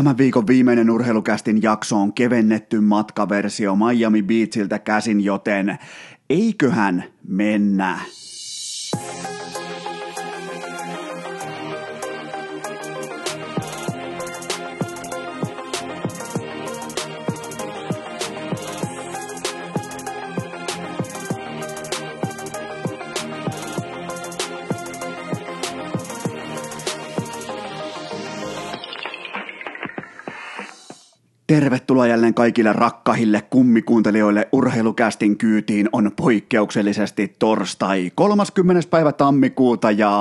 Tämän viikon viimeinen urheilukästin jakso on kevennetty matkaversio Miami Beachiltä käsin, joten eiköhän mennä. Tervetuloa jälleen kaikille rakkahille kummikuuntelijoille urheilukästin kyytiin on poikkeuksellisesti torstai 30. päivä tammikuuta ja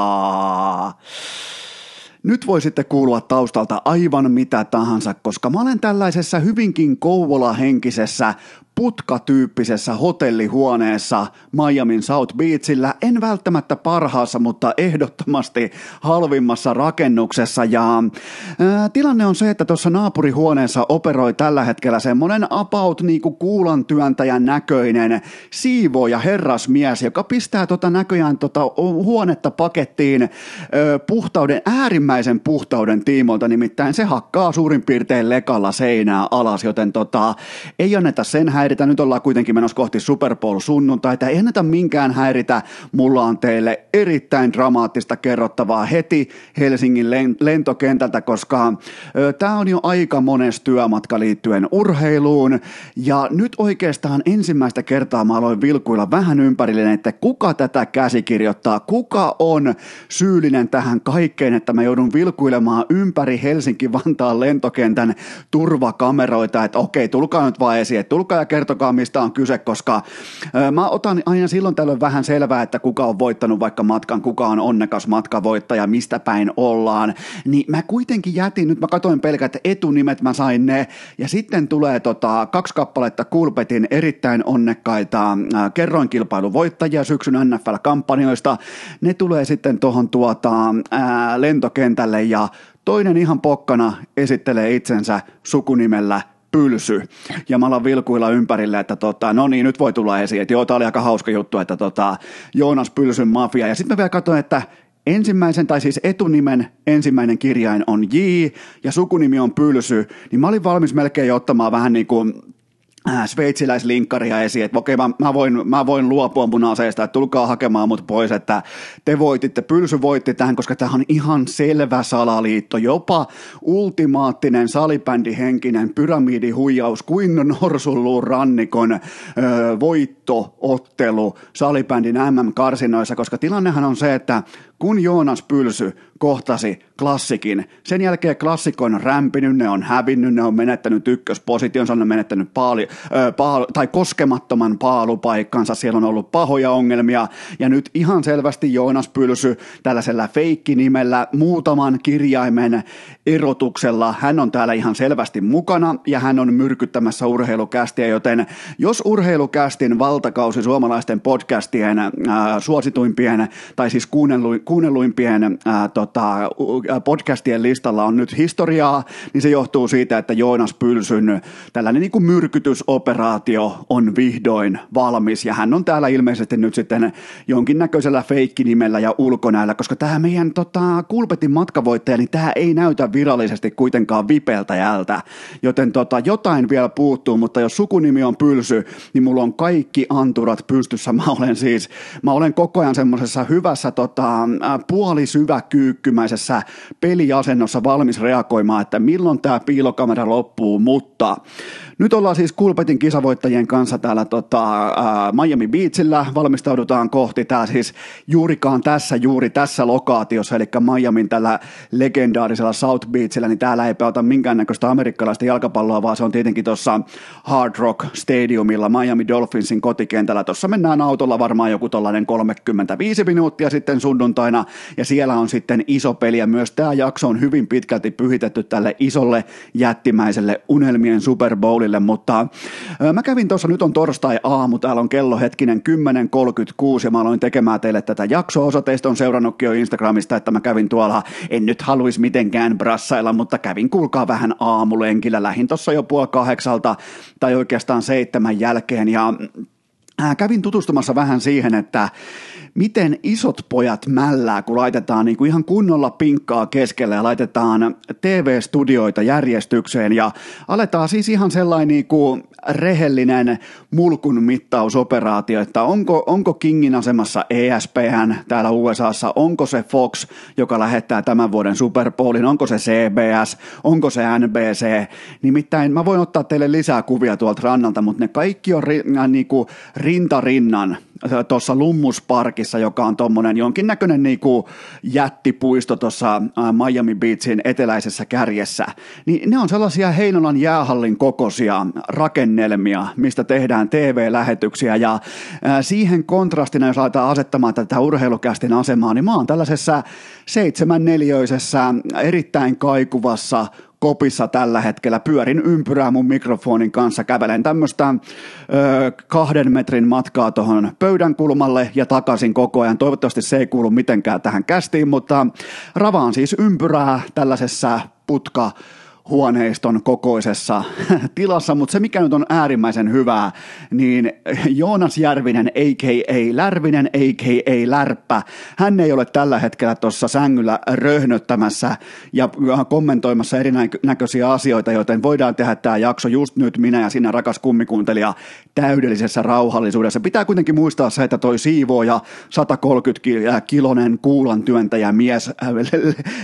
nyt voi sitten kuulua taustalta aivan mitä tahansa, koska mä olen tällaisessa hyvinkin Kouvola-henkisessä putkatyyppisessä hotellihuoneessa Miamin South Beachillä, en välttämättä parhaassa, mutta ehdottomasti halvimmassa rakennuksessa. Ja ää, tilanne on se, että tuossa naapurihuoneessa operoi tällä hetkellä semmoinen about niinku kuulan työntäjän näköinen siivoja herrasmies, joka pistää tota näköjään tota huonetta pakettiin ää, puhtauden, äärimmäisen puhtauden tiimoilta, nimittäin se hakkaa suurin piirtein lekalla seinää alas, joten tota, ei anneta sen häiritä häiritä, nyt ollaan kuitenkin menossa kohti Super Bowl sunnuntaita, ei anneta minkään häiritä, mulla on teille erittäin dramaattista kerrottavaa heti Helsingin lentokentältä, koska tämä on jo aika mones työmatka liittyen urheiluun, ja nyt oikeastaan ensimmäistä kertaa mä aloin vilkuilla vähän ympärille, että kuka tätä käsikirjoittaa, kuka on syyllinen tähän kaikkeen, että mä joudun vilkuilemaan ympäri Helsinki-Vantaan lentokentän turvakameroita, että okei, tulkaa nyt vaan esiin, tulkaa ja kertokaa mistä on kyse, koska mä otan aina silloin tällöin vähän selvää, että kuka on voittanut vaikka matkan, kuka on onnekas matkavoittaja, mistä päin ollaan, niin mä kuitenkin jätin, nyt mä katoin pelkät etunimet, mä sain ne, ja sitten tulee tota, kaksi kappaletta Kulpetin erittäin onnekkaita kerroinkilpailuvoittajia syksyn NFL-kampanjoista, ne tulee sitten tuohon tuota, lentokentälle ja toinen ihan pokkana esittelee itsensä sukunimellä pylsy. Ja mä alan vilkuilla ympärille, että tota, no niin, nyt voi tulla esiin. Että joo, tää oli aika hauska juttu, että tota, Joonas Pylsyn mafia. Ja sitten mä vielä katsoin, että ensimmäisen, tai siis etunimen ensimmäinen kirjain on J, ja sukunimi on Pylsy, niin mä olin valmis melkein ottamaan vähän niin kuin sveitsiläislinkkaria esiin, että okei, mä, mä, voin, mä voin luopua mun aseesta, että tulkaa hakemaan mut pois, että te voititte, Pylsy voitti tähän, koska tämä on ihan selvä salaliitto, jopa ultimaattinen salibändihenkinen pyramidihuijaus kuin Norsunluun rannikon öö, voittoottelu salibändin MM-karsinoissa, koska tilannehan on se, että kun Joonas Pylsy kohtasi klassikin. Sen jälkeen klassikko on rämpinyt, ne on hävinnyt, ne on menettänyt ykköspositionsa, ne on menettänyt paali, ö, paal, tai koskemattoman paalupaikkansa, siellä on ollut pahoja ongelmia, ja nyt ihan selvästi Joonas Pylsy tällaisella feikkinimellä muutaman kirjaimen erotuksella, hän on täällä ihan selvästi mukana, ja hän on myrkyttämässä urheilukästiä, joten jos urheilukästin valtakausi suomalaisten podcastien äh, suosituimpien, tai siis kuunnellu, kuunnelluimpien äh, tota, podcastien listalla on nyt historiaa, niin se johtuu siitä, että Joonas Pylsyn tällainen niin kuin myrkytysoperaatio on vihdoin valmis ja hän on täällä ilmeisesti nyt sitten jonkinnäköisellä feikkinimellä ja ulkonäöllä, koska tämä meidän tota, Kulpetin matkavoittaja, niin tämä ei näytä virallisesti kuitenkaan vipeltäjältä, joten tota, jotain vielä puuttuu, mutta jos sukunimi on Pylsy, niin mulla on kaikki anturat pystyssä. Mä olen siis, mä olen koko ajan semmoisessa hyvässä tota, puolisyväkyykkymäisessä peliasennossa valmis reagoimaan, että milloin tämä piilokamera loppuu, mutta nyt ollaan siis Kulpetin kisavoittajien kanssa täällä tota, ää, Miami Beachillä, valmistaudutaan kohti tää siis juurikaan tässä, juuri tässä lokaatiossa, eli Miamin tällä legendaarisella South Beachillä, niin täällä ei pelata minkäännäköistä amerikkalaista jalkapalloa, vaan se on tietenkin tuossa Hard Rock Stadiumilla Miami Dolphinsin kotikentällä. Tuossa mennään autolla varmaan joku tollainen 35 minuuttia sitten sunnuntaina, ja siellä on sitten iso peli, ja myös tämä jakso on hyvin pitkälti pyhitetty tälle isolle jättimäiselle unelmien Super Bowlille, Oulille, mutta mä kävin tuossa, nyt on torstai-aamu, täällä on kello hetkinen 10.36 ja mä aloin tekemään teille tätä jaksoa. Osa teistä on seurannutkin jo Instagramista, että mä kävin tuolla, en nyt haluaisi mitenkään brassailla, mutta kävin kuulkaa vähän aamulenkillä, lähin tuossa jo puoli kahdeksalta tai oikeastaan seitsemän jälkeen ja kävin tutustumassa vähän siihen, että miten isot pojat mällää, kun laitetaan niin kuin ihan kunnolla pinkkaa keskelle ja laitetaan TV-studioita järjestykseen ja aletaan siis ihan sellainen niin kuin rehellinen mulkun mittausoperaatio, että onko, onko Kingin asemassa ESPN täällä USAssa, onko se Fox, joka lähettää tämän vuoden Super Bowlin, onko se CBS, onko se NBC. Nimittäin mä voin ottaa teille lisää kuvia tuolta rannalta, mutta ne kaikki on ri, äh, niin kuin rintarinnan tuossa Lummusparkissa, joka on tuommoinen jonkinnäköinen niinku jättipuisto tuossa Miami Beachin eteläisessä kärjessä, niin ne on sellaisia Heinolan jäähallin kokoisia rakennelmia, mistä tehdään TV-lähetyksiä ja siihen kontrastina, jos aletaan asettamaan tätä urheilukästin asemaa, niin mä oon tällaisessa seitsemänneliöisessä erittäin kaikuvassa kopissa tällä hetkellä. Pyörin ympyrää mun mikrofonin kanssa, kävelen tämmöistä kahden metrin matkaa tuohon pöydän kulmalle ja takaisin koko ajan. Toivottavasti se ei kuulu mitenkään tähän kästiin, mutta ravaan siis ympyrää tällaisessa putka huoneiston kokoisessa tilassa, mutta se mikä nyt on äärimmäisen hyvää, niin Joonas Järvinen, a.k.a. Lärvinen, a.k.a. Lärppä, hän ei ole tällä hetkellä tuossa sängyllä röhnöttämässä ja kommentoimassa erinäköisiä asioita, joten voidaan tehdä tämä jakso just nyt minä ja sinä rakas kummikuuntelija täydellisessä rauhallisuudessa. Pitää kuitenkin muistaa se, että toi siivooja 130 kilonen kuulan työntäjä mies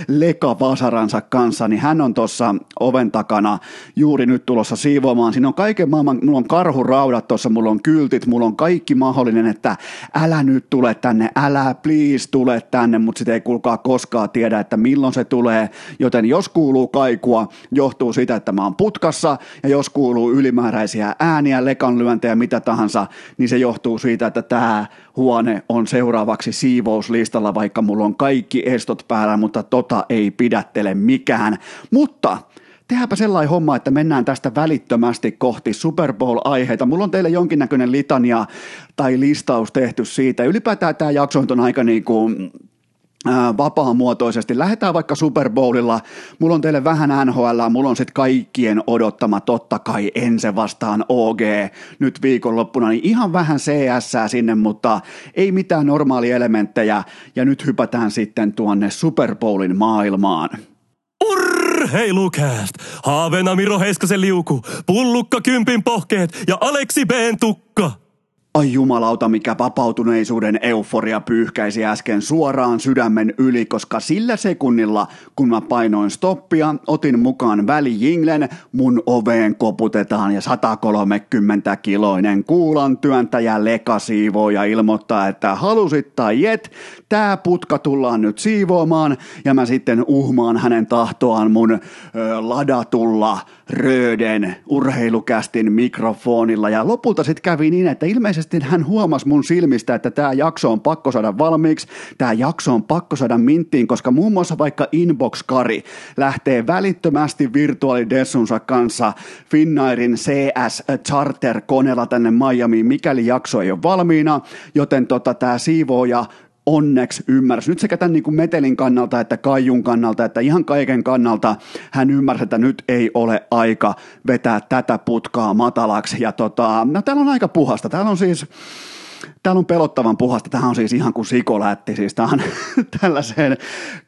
Leka Vasaransa kanssa, niin hän on tuossa oven takana juuri nyt tulossa siivoamaan. Siinä on kaiken maailman, mulla on karhuraudat tuossa, mulla on kyltit, mulla on kaikki mahdollinen, että älä nyt tule tänne, älä please tule tänne, mutta sitä ei kuulkaa koskaan tiedä, että milloin se tulee, joten jos kuuluu kaikua, johtuu siitä, että mä oon putkassa, ja jos kuuluu ylimääräisiä ääniä, lekanlyöntejä, mitä tahansa, niin se johtuu siitä, että tämä huone on seuraavaksi siivouslistalla, vaikka mulla on kaikki estot päällä, mutta tota ei pidättele mikään. Mutta tehdäänpä sellainen homma, että mennään tästä välittömästi kohti Super Bowl-aiheita. Mulla on teille jonkinnäköinen litania tai listaus tehty siitä. Ylipäätään tämä jakso on aika niin kuin vapaamuotoisesti. Lähdetään vaikka Super Bowlilla. Mulla on teille vähän NHL, mulla on sitten kaikkien odottama totta kai ense vastaan OG nyt viikonloppuna, niin ihan vähän CS sinne, mutta ei mitään normaalia elementtejä. Ja nyt hypätään sitten tuonne Super Bowlin maailmaan. Urheilukääst! Haaveena Miro Heiskasen liuku, pullukka kympin pohkeet ja Aleksi B. tukka. Ai jumalauta, mikä vapautuneisuuden euforia pyyhkäisi äsken suoraan sydämen yli, koska sillä sekunnilla, kun mä painoin stoppia, otin mukaan välijinglen, mun oveen koputetaan ja 130 kiloinen kuulan työntäjä Leka siivoo ja ilmoittaa, että halusit tai jet, tää putka tullaan nyt siivoamaan ja mä sitten uhmaan hänen tahtoaan mun ö, ladatulla Röden urheilukästin mikrofonilla. Ja lopulta sitten kävi niin, että ilmeisesti hän huomasi mun silmistä, että tämä jakso on pakko saada valmiiksi, tämä jakso on pakko saada minttiin, koska muun muassa vaikka Inbox Kari lähtee välittömästi virtuaalidessunsa kanssa Finnairin CS Charter koneella tänne Miamiin, mikäli jakso ei ole valmiina, joten tota, tämä siivooja onneksi ymmärsi. Nyt sekä tämän niin kuin metelin kannalta että Kaijun kannalta, että ihan kaiken kannalta hän ymmärsi, että nyt ei ole aika vetää tätä putkaa matalaksi. Ja tota, no täällä on aika puhasta. Täällä on siis Täällä on pelottavan puhasta. Tämä on siis ihan kuin sikolätti. Siis tämä on tällaiseen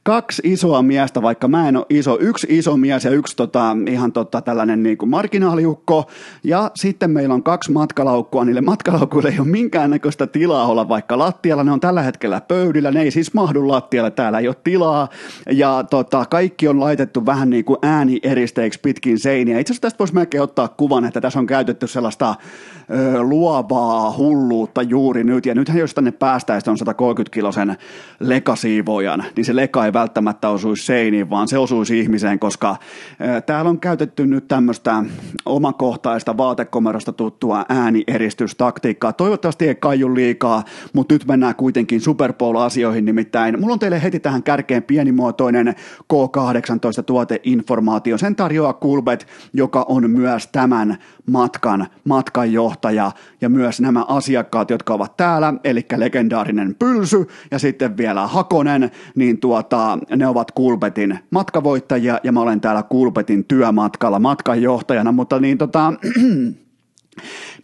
kaksi isoa miestä, vaikka mä en ole iso. Yksi iso mies ja yksi tota, ihan tota, tällainen niin kuin marginaaliukko. Ja sitten meillä on kaksi matkalaukkua. Niille matkalaukuille ei ole minkäännäköistä tilaa olla vaikka lattialla. Ne on tällä hetkellä pöydillä. Ne ei siis mahdu lattialle. Täällä ei ole tilaa. Ja tota, kaikki on laitettu vähän niin kuin äänieristeiksi pitkin seiniä. Itse asiassa tästä voisi melkein ottaa kuvan, että tässä on käytetty sellaista ö, luovaa hulluutta juuri nyt, ja nythän jos tänne päästäisiin on 130 kilosen lekasiivojan, niin se leka ei välttämättä osuisi seiniin, vaan se osuisi ihmiseen, koska täällä on käytetty nyt tämmöistä omakohtaista vaatekomerosta tuttua äänieristystaktiikkaa. Toivottavasti ei kaiju liikaa, mutta nyt mennään kuitenkin Super Bowl-asioihin nimittäin. Mulla on teille heti tähän kärkeen pienimuotoinen K18 tuoteinformaatio. Sen tarjoaa Kulbet, joka on myös tämän matkan matkanjohtaja ja myös nämä asiakkaat, jotka ovat täällä, eli legendaarinen Pylsy ja sitten vielä Hakonen, niin tuota, ne ovat Kulpetin matkavoittajia ja mä olen täällä Kulpetin työmatkalla matkanjohtajana, mutta niin tota,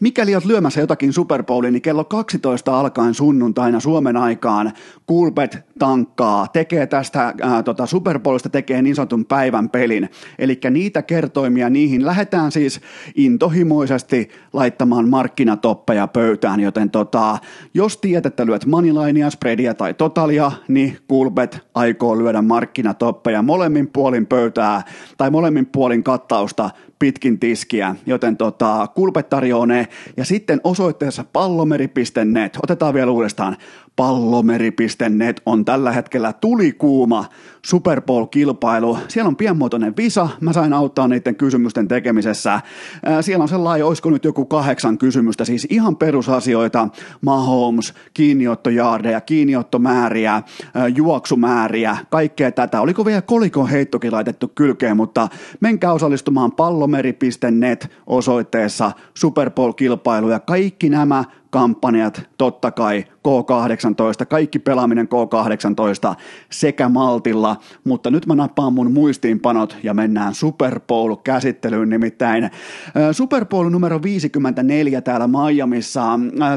Mikäli olet lyömässä jotakin Super Bowlia, niin kello 12 alkaen sunnuntaina Suomen aikaan Kulpet tankkaa, tekee tästä ää, tota Super Bowlista tekee niin sanotun päivän pelin. Eli niitä kertoimia niihin lähdetään siis intohimoisesti laittamaan markkinatoppeja pöytään, joten tota, jos tiedät, että lyöt moneylinea, spreadia tai totalia, niin Kulpet aikoo lyödä markkinatoppeja molemmin puolin pöytää tai molemmin puolin kattausta pitkin tiskiä, joten tota, kulpet tarjoaa ne. Ja sitten osoitteessa pallomeri.net, otetaan vielä uudestaan, pallomeri.net on tällä hetkellä tulikuuma Super Bowl-kilpailu. Siellä on pienmuotoinen visa, mä sain auttaa niiden kysymysten tekemisessä. Siellä on sellainen, olisiko nyt joku kahdeksan kysymystä, siis ihan perusasioita, Mahomes, kiinniottojaardeja, kiinniottomääriä, juoksumääriä, kaikkea tätä. Oliko vielä kolikon heittokin laitettu kylkeen, mutta menkää osallistumaan pallomeri.net osoitteessa Super Bowl-kilpailu ja kaikki nämä kampanjat, totta kai K18, kaikki pelaaminen K18 sekä Maltilla, mutta nyt mä nappaan mun muistiinpanot ja mennään Super Bowl-käsittelyyn nimittäin. Super Bowl numero 54 täällä Miamissa,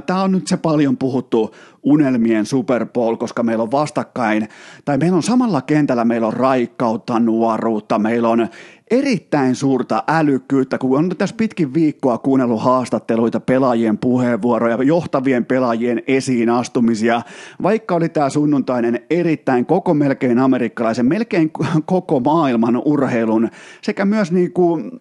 tää on nyt se paljon puhuttu unelmien Super Bowl, koska meillä on vastakkain, tai meillä on samalla kentällä, meillä on raikkautta, nuoruutta, meillä on erittäin suurta älykkyyttä, kun on tässä pitkin viikkoa kuunnellut haastatteluita, pelaajien puheenvuoroja, johtavien pelaajien esiin astumisia, vaikka oli tämä sunnuntainen erittäin koko melkein amerikkalaisen, melkein koko maailman urheilun sekä myös niin kuin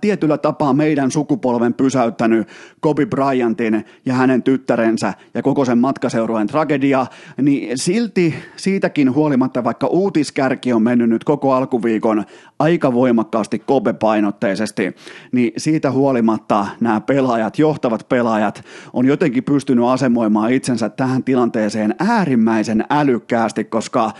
tietyllä tapaa meidän sukupolven pysäyttänyt Kobe Bryantin ja hänen tyttärensä ja koko sen matkaseurueen tragedia, niin silti siitäkin huolimatta, vaikka uutiskärki on mennyt nyt koko alkuviikon aika voimakkaasti Kobe-painotteisesti, niin siitä huolimatta nämä pelaajat, johtavat pelaajat, on jotenkin pystynyt asemoimaan itsensä tähän tilanteeseen äärimmäisen älykkäästi, koska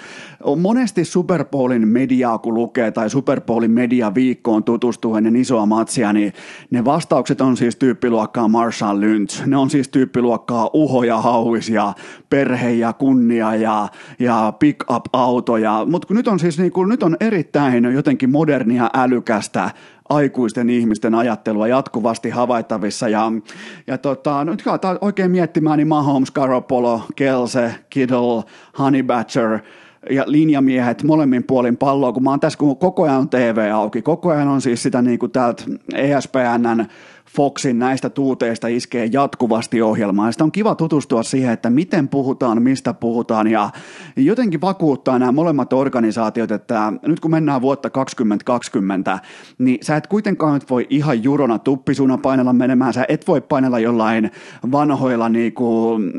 monesti Super Bowlin mediaa kun lukee tai Super Bowlin mediaviikkoon tutustuu ennen isoa matsia, niin ne vastaukset on siis tyyppiluokkaa Marshall Lynch. Ne on siis tyyppiluokkaa uhoja, hauisia, perhe ja kunnia ja, ja pick-up-autoja. Mutta nyt on siis niin kuin, nyt on erittäin jotenkin modernia, älykästä, aikuisten ihmisten ajattelua jatkuvasti havaittavissa. Ja, ja tota, nyt kun oikein miettimään, niin Mahomes, Garoppolo, Kelse, Kittle, Honey Badger – ja linjamiehet molemmin puolin palloa, kun mä oon tässä, kun koko ajan on TV auki, koko ajan on siis sitä niin kuin täältä ESPNn Foxin näistä tuuteista iskee jatkuvasti ohjelmaa. Ja sitä on kiva tutustua siihen, että miten puhutaan, mistä puhutaan ja jotenkin vakuuttaa nämä molemmat organisaatiot, että nyt kun mennään vuotta 2020, niin sä et kuitenkaan nyt voi ihan jurona tuppisuna painella menemään, sä et voi painella jollain vanhoilla niin kuin,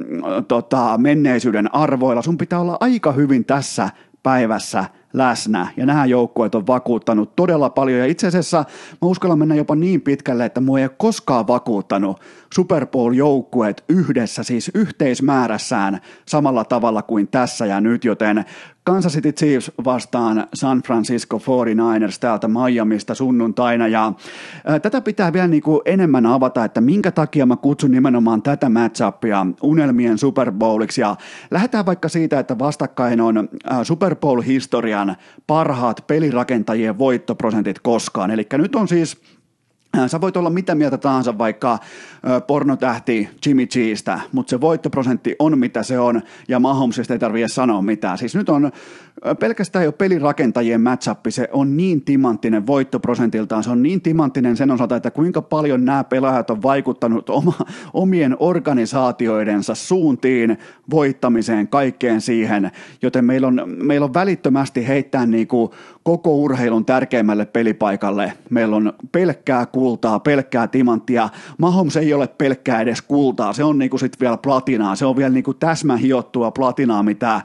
tota, menneisyyden arvoilla, sun pitää olla aika hyvin tässä päivässä läsnä. Ja nämä joukkueet on vakuuttanut todella paljon. Ja itse asiassa mä uskallan mennä jopa niin pitkälle, että mua ei ole koskaan vakuuttanut Super Bowl-joukkueet yhdessä, siis yhteismäärässään samalla tavalla kuin tässä ja nyt, joten Kansas City Chiefs vastaan San Francisco 49ers täältä Miamista sunnuntaina. Ja ää, tätä pitää vielä niin kuin enemmän avata, että minkä takia mä kutsun nimenomaan tätä matchupia unelmien Super Bowliksi. Ja lähdetään vaikka siitä, että vastakkain on ää, Super Bowl-historian parhaat pelirakentajien voittoprosentit koskaan, eli nyt on siis Sä voit olla mitä mieltä tahansa vaikka pornotähti Jimmy Gstä, mutta se voittoprosentti on mitä se on, ja Mahomesista ei tarvitse sanoa mitään. Siis nyt on pelkästään jo pelirakentajien matchup, se on niin timanttinen voittoprosentiltaan, se on niin timanttinen sen osalta, että kuinka paljon nämä pelaajat on vaikuttanut oma, omien organisaatioidensa suuntiin, voittamiseen, kaikkeen siihen, joten meillä on, meillä on välittömästi heittää niin kuin koko urheilun tärkeimmälle pelipaikalle. Meillä on pelkkää kultaa, pelkkää timanttia. Mahomes ei ole pelkkää edes kultaa, se on niinku sit vielä platinaa, se on vielä niinku täsmähiottua platinaa, mitä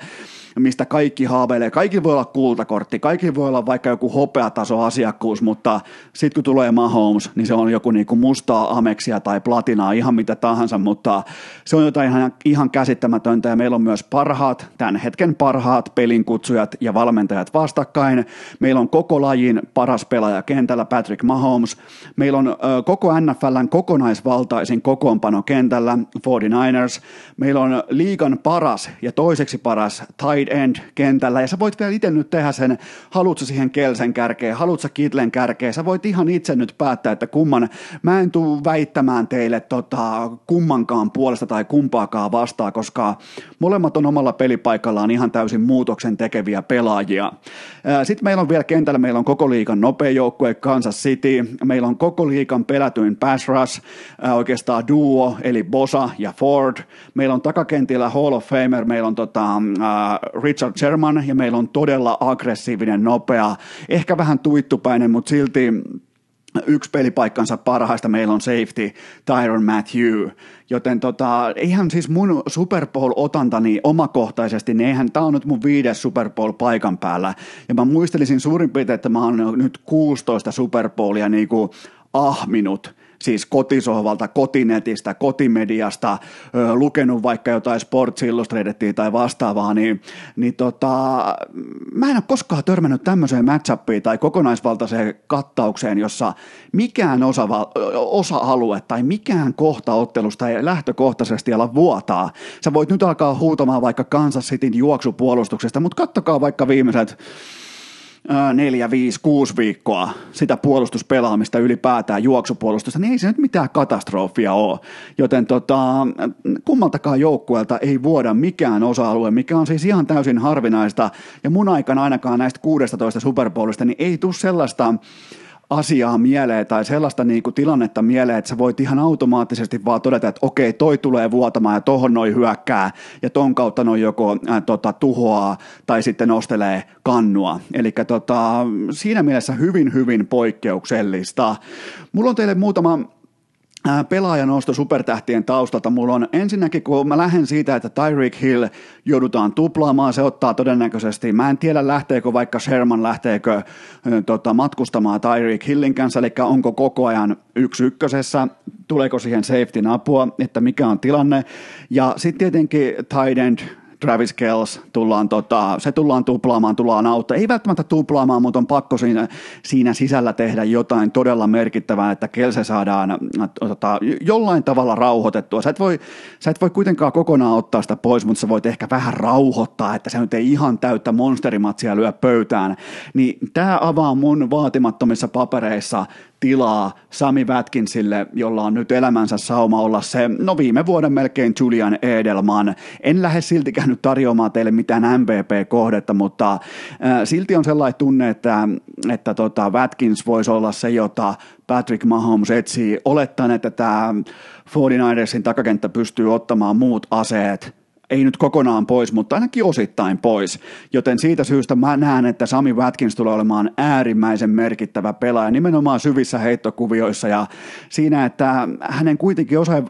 mistä kaikki haaveilee. Kaikki voi olla kultakortti, kaikki voi olla vaikka joku hopeataso asiakkuus, mutta sitten kun tulee Mahomes, niin se on joku niinku mustaa ameksia tai platinaa, ihan mitä tahansa, mutta se on jotain ihan, ihan käsittämätöntä ja meillä on myös parhaat, tämän hetken parhaat pelinkutsujat ja valmentajat vastakkain. Meillä on koko lajin paras pelaaja kentällä Patrick Mahomes. Meillä on ö, koko NFLn kokonaisvaltaisin kokoonpano kentällä 49ers. Meillä on liigan paras ja toiseksi paras tight tight end kentällä, ja sä voit vielä itse nyt tehdä sen, haluatko siihen Kelsen kärkeen, haluatko Kitlen kärkeen, sä voit ihan itse nyt päättää, että kumman, mä en tuu väittämään teille tota, kummankaan puolesta tai kumpaakaan vastaan, koska molemmat on omalla pelipaikallaan ihan täysin muutoksen tekeviä pelaajia. Sitten meillä on vielä kentällä, meillä on koko liikan nopea joukkue Kansas City, meillä on koko liikan pelätyin pass rush, oikeastaan duo, eli Bosa ja Ford, meillä on takakentillä Hall of Famer, meillä on tota, Richard Sherman ja meillä on todella aggressiivinen, nopea, ehkä vähän tuittupäinen, mutta silti yksi pelipaikkansa parhaista. Meillä on safety Tyron Matthew, joten tota, eihän siis mun Super Bowl-otantani omakohtaisesti, niin eihän tämä on nyt mun viides Super Bowl paikan päällä, ja mä muistelisin suurin piirtein, että mä oon nyt 16 Super Bowlia niin kuin ahminut, kotisohvalta, kotinetistä, kotimediasta, lukenut vaikka jotain Sports Illustratedia tai vastaavaa, niin, niin tota, mä en ole koskaan törmännyt tämmöiseen matchappiin tai kokonaisvaltaiseen kattaukseen, jossa mikään osa, osa-alue tai mikään kohta ottelusta ei lähtökohtaisesti ala vuotaa. Sä voit nyt alkaa huutamaan vaikka Kansas Cityn juoksupuolustuksesta, mutta kattokaa vaikka viimeiset neljä, viisi, kuusi viikkoa sitä puolustuspelaamista ylipäätään juoksupuolustusta, niin ei se nyt mitään katastrofia ole. Joten tota, kummaltakaan joukkueelta ei vuoda mikään osa-alue, mikä on siis ihan täysin harvinaista. Ja mun aikana ainakaan näistä 16 Superbowlista, niin ei tule sellaista asiaa mieleen tai sellaista niin kuin tilannetta mieleen, että sä voit ihan automaattisesti vaan todeta, että okei, toi tulee vuotamaan ja tohon noin hyökkää ja ton kautta noin joko ää, tota, tuhoaa tai sitten nostelee kannua. Eli tota, siinä mielessä hyvin, hyvin poikkeuksellista. Mulla on teille muutama pelaajanosto supertähtien taustalta. Mulla on ensinnäkin, kun mä lähden siitä, että Tyreek Hill joudutaan tuplaamaan, se ottaa todennäköisesti, mä en tiedä lähteekö vaikka Sherman lähteekö tota, matkustamaan Tyreek Hillin kanssa, eli onko koko ajan yksi ykkösessä, tuleeko siihen safetyn apua, että mikä on tilanne. Ja sitten tietenkin tight end, Travis Kells, tullaan, tota, se tullaan tuplaamaan, tullaan auttaa. Ei välttämättä tuplaamaan, mutta on pakko siinä, siinä sisällä tehdä jotain todella merkittävää, että Kelse saadaan äh, tota, jollain tavalla rauhoitettua. Sä et, voi, sä et voi kuitenkaan kokonaan ottaa sitä pois, mutta sä voit ehkä vähän rauhoittaa, että se nyt ei ihan täyttä monsterimatsia lyö pöytään. Niin tämä avaa mun vaatimattomissa papereissa tilaa Sami Watkinsille, jolla on nyt elämänsä sauma olla se, no viime vuoden melkein Julian Edelman. En lähde siltikään nyt tarjoamaan teille mitään MVP-kohdetta, mutta äh, silti on sellainen tunne, että, että tota, Watkins voisi olla se, jota Patrick Mahomes etsii. Olettaen, että tämä 49ersin takakenttä pystyy ottamaan muut aseet ei nyt kokonaan pois, mutta ainakin osittain pois. Joten siitä syystä mä näen, että Sami Watkins tulee olemaan äärimmäisen merkittävä pelaaja nimenomaan syvissä heittokuvioissa. Ja siinä, että hänen kuitenkin osa,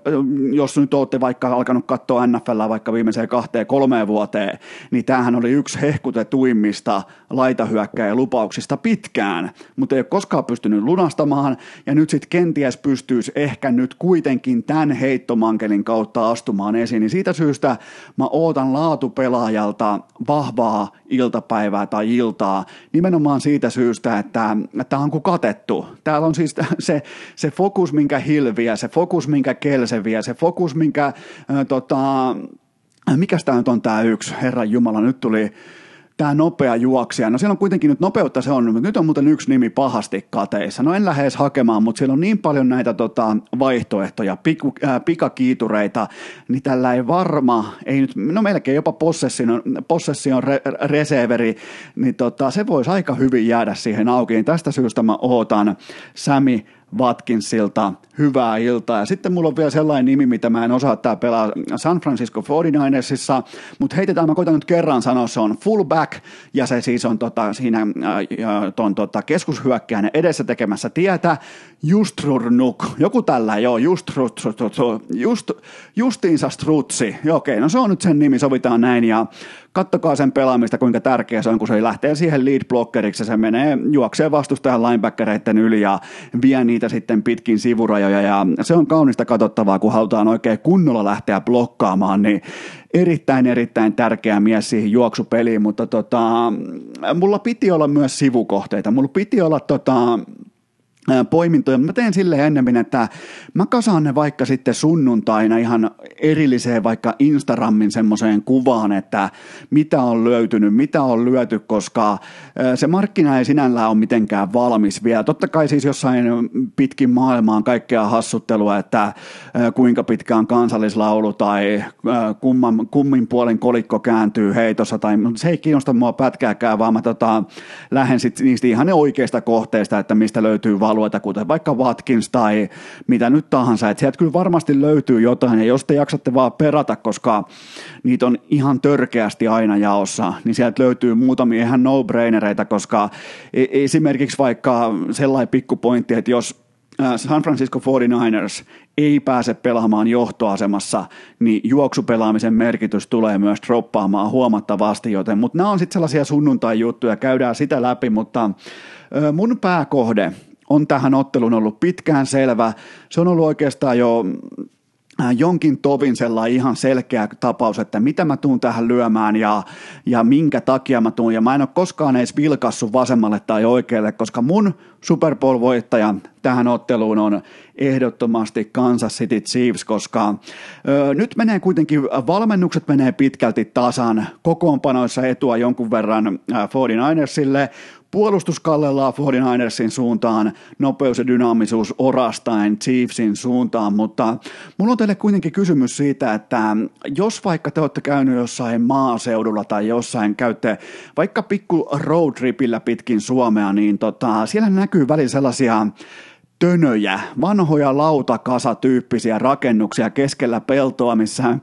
jos nyt olette vaikka alkanut katsoa NFL vaikka viimeiseen kahteen kolmeen vuoteen, niin tämähän oli yksi hehkutetuimmista laitahyökkäjä lupauksista pitkään, mutta ei ole koskaan pystynyt lunastamaan ja nyt sitten kenties pystyisi ehkä nyt kuitenkin tämän heittomankelin kautta astumaan esiin, niin siitä syystä mä ootan laatupelaajalta vahvaa iltapäivää tai iltaa nimenomaan siitä syystä, että tämä on kuin katettu. Täällä on siis se, se fokus, minkä Hilviä, se fokus, minkä Kelseviä, se fokus, minkä, äh, tota, mikä tämä nyt on tämä yksi, Herran Jumala, nyt tuli tämä nopea juoksija. No siellä on kuitenkin nyt nopeutta se on, mutta nyt on muuten yksi nimi pahasti kateissa. No en lähde edes hakemaan, mutta siellä on niin paljon näitä tota, vaihtoehtoja, piku, äh, pikakiitureita, niin tällä ei varma, ei nyt, no melkein jopa possession, possession re, reserveri, niin tota, se voisi aika hyvin jäädä siihen auki. Tästä syystä mä ootan Sami Watkinsilta hyvää iltaa. Ja sitten mulla on vielä sellainen nimi, mitä mä en osaa. Tää pelaa San Francisco 49ersissa, mutta heitetään, mä koitan nyt kerran sanoa, se on fullback, ja se siis on tota, siinä äh, ton tota, keskushyökkäjän edessä tekemässä tietä, Justrurnuk, joku tällä, joo, just, just, justiinsa strutsi, joo, okei, no se on nyt sen nimi, sovitaan näin, ja kattokaa sen pelaamista, kuinka tärkeä se on, kun se lähtee siihen lead blockeriksi se menee, juoksee vastustajan linebackereiden yli ja vie niitä sitten pitkin sivurajoja. Ja se on kaunista katsottavaa, kun halutaan oikein kunnolla lähteä blokkaamaan, niin erittäin erittäin tärkeä mies siihen juoksupeliin, mutta tota, mulla piti olla myös sivukohteita, mulla piti olla tota, poimintoja. Mä teen sille ennemmin, että mä kasaan ne vaikka sitten sunnuntaina ihan erilliseen vaikka Instagramin semmoiseen kuvaan, että mitä on löytynyt, mitä on lyöty, koska se markkina ei sinällään ole mitenkään valmis vielä. Totta kai siis jossain pitkin maailmaan kaikkea hassuttelua, että kuinka pitkä on kansallislaulu tai kumman, kummin puolin kolikko kääntyy heitossa, tai se ei kiinnosta mua pätkääkään, vaan mä tota, lähden sitten niistä ihan ne oikeista kohteista, että mistä löytyy val- alueita, kuten vaikka Watkins tai mitä nyt tahansa, että sieltä kyllä varmasti löytyy jotain, ja jos te jaksatte vaan perata, koska niitä on ihan törkeästi aina jaossa, niin sieltä löytyy muutamia ihan no-brainereita, koska e- esimerkiksi vaikka sellainen pikkupointti, että jos San Francisco 49ers ei pääse pelaamaan johtoasemassa, niin juoksupelaamisen merkitys tulee myös droppaamaan huomattavasti, joten, mutta nämä on sitten sellaisia sunnuntai-juttuja, käydään sitä läpi, mutta mun pääkohde on tähän otteluun ollut pitkään selvä. Se on ollut oikeastaan jo äh, jonkin tovin sellainen ihan selkeä tapaus, että mitä mä tuun tähän lyömään ja, ja minkä takia mä tuun. Ja mä en ole koskaan edes vilkassu vasemmalle tai oikealle, koska mun Super Bowl-voittaja tähän otteluun on ehdottomasti Kansas City Chiefs, koska ö, nyt menee kuitenkin, valmennukset menee pitkälti tasan, kokoonpanoissa etua jonkun verran 49ersille, Puolustus kallellaan 49ersin suuntaan, nopeus ja dynaamisuus orastain Chiefsin suuntaan, mutta mulla on teille kuitenkin kysymys siitä, että jos vaikka te olette käynyt jossain maaseudulla tai jossain käytte vaikka pikku roadtripillä pitkin Suomea, niin tota, siellä näkyy välillä sellaisia tönöjä, vanhoja lautakasatyyppisiä rakennuksia keskellä peltoa, missä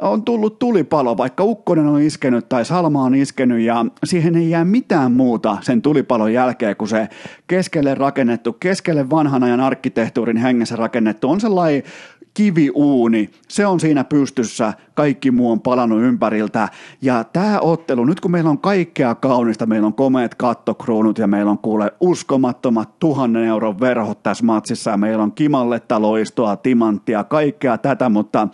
on tullut tulipalo, vaikka ukkonen on iskenyt tai salma on iskenyt ja siihen ei jää mitään muuta sen tulipalon jälkeen, kun se keskelle rakennettu, keskelle vanhan ajan arkkitehtuurin hengessä rakennettu. On sellainen kiviuuni, se on siinä pystyssä, kaikki muu on palannut ympäriltä. Ja tämä ottelu, nyt kun meillä on kaikkea kaunista, meillä on komeet kattokruunut ja meillä on kuule uskomattomat tuhannen euron verhot tässä matsissa ja meillä on kimalletta loistoa, timanttia, kaikkea tätä, mutta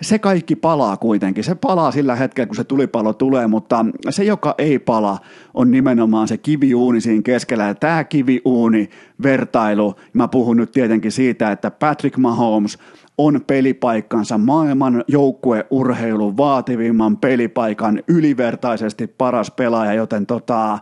se kaikki palaa kuitenkin. Se palaa sillä hetkellä, kun se tulipalo tulee, mutta se, joka ei pala, on nimenomaan se kiviuuni siinä keskellä. Ja tämä kiviuuni vertailu, mä puhun nyt tietenkin siitä, että Patrick Mahomes on pelipaikkansa maailman joukkueurheilun vaativimman pelipaikan ylivertaisesti paras pelaaja, joten tota,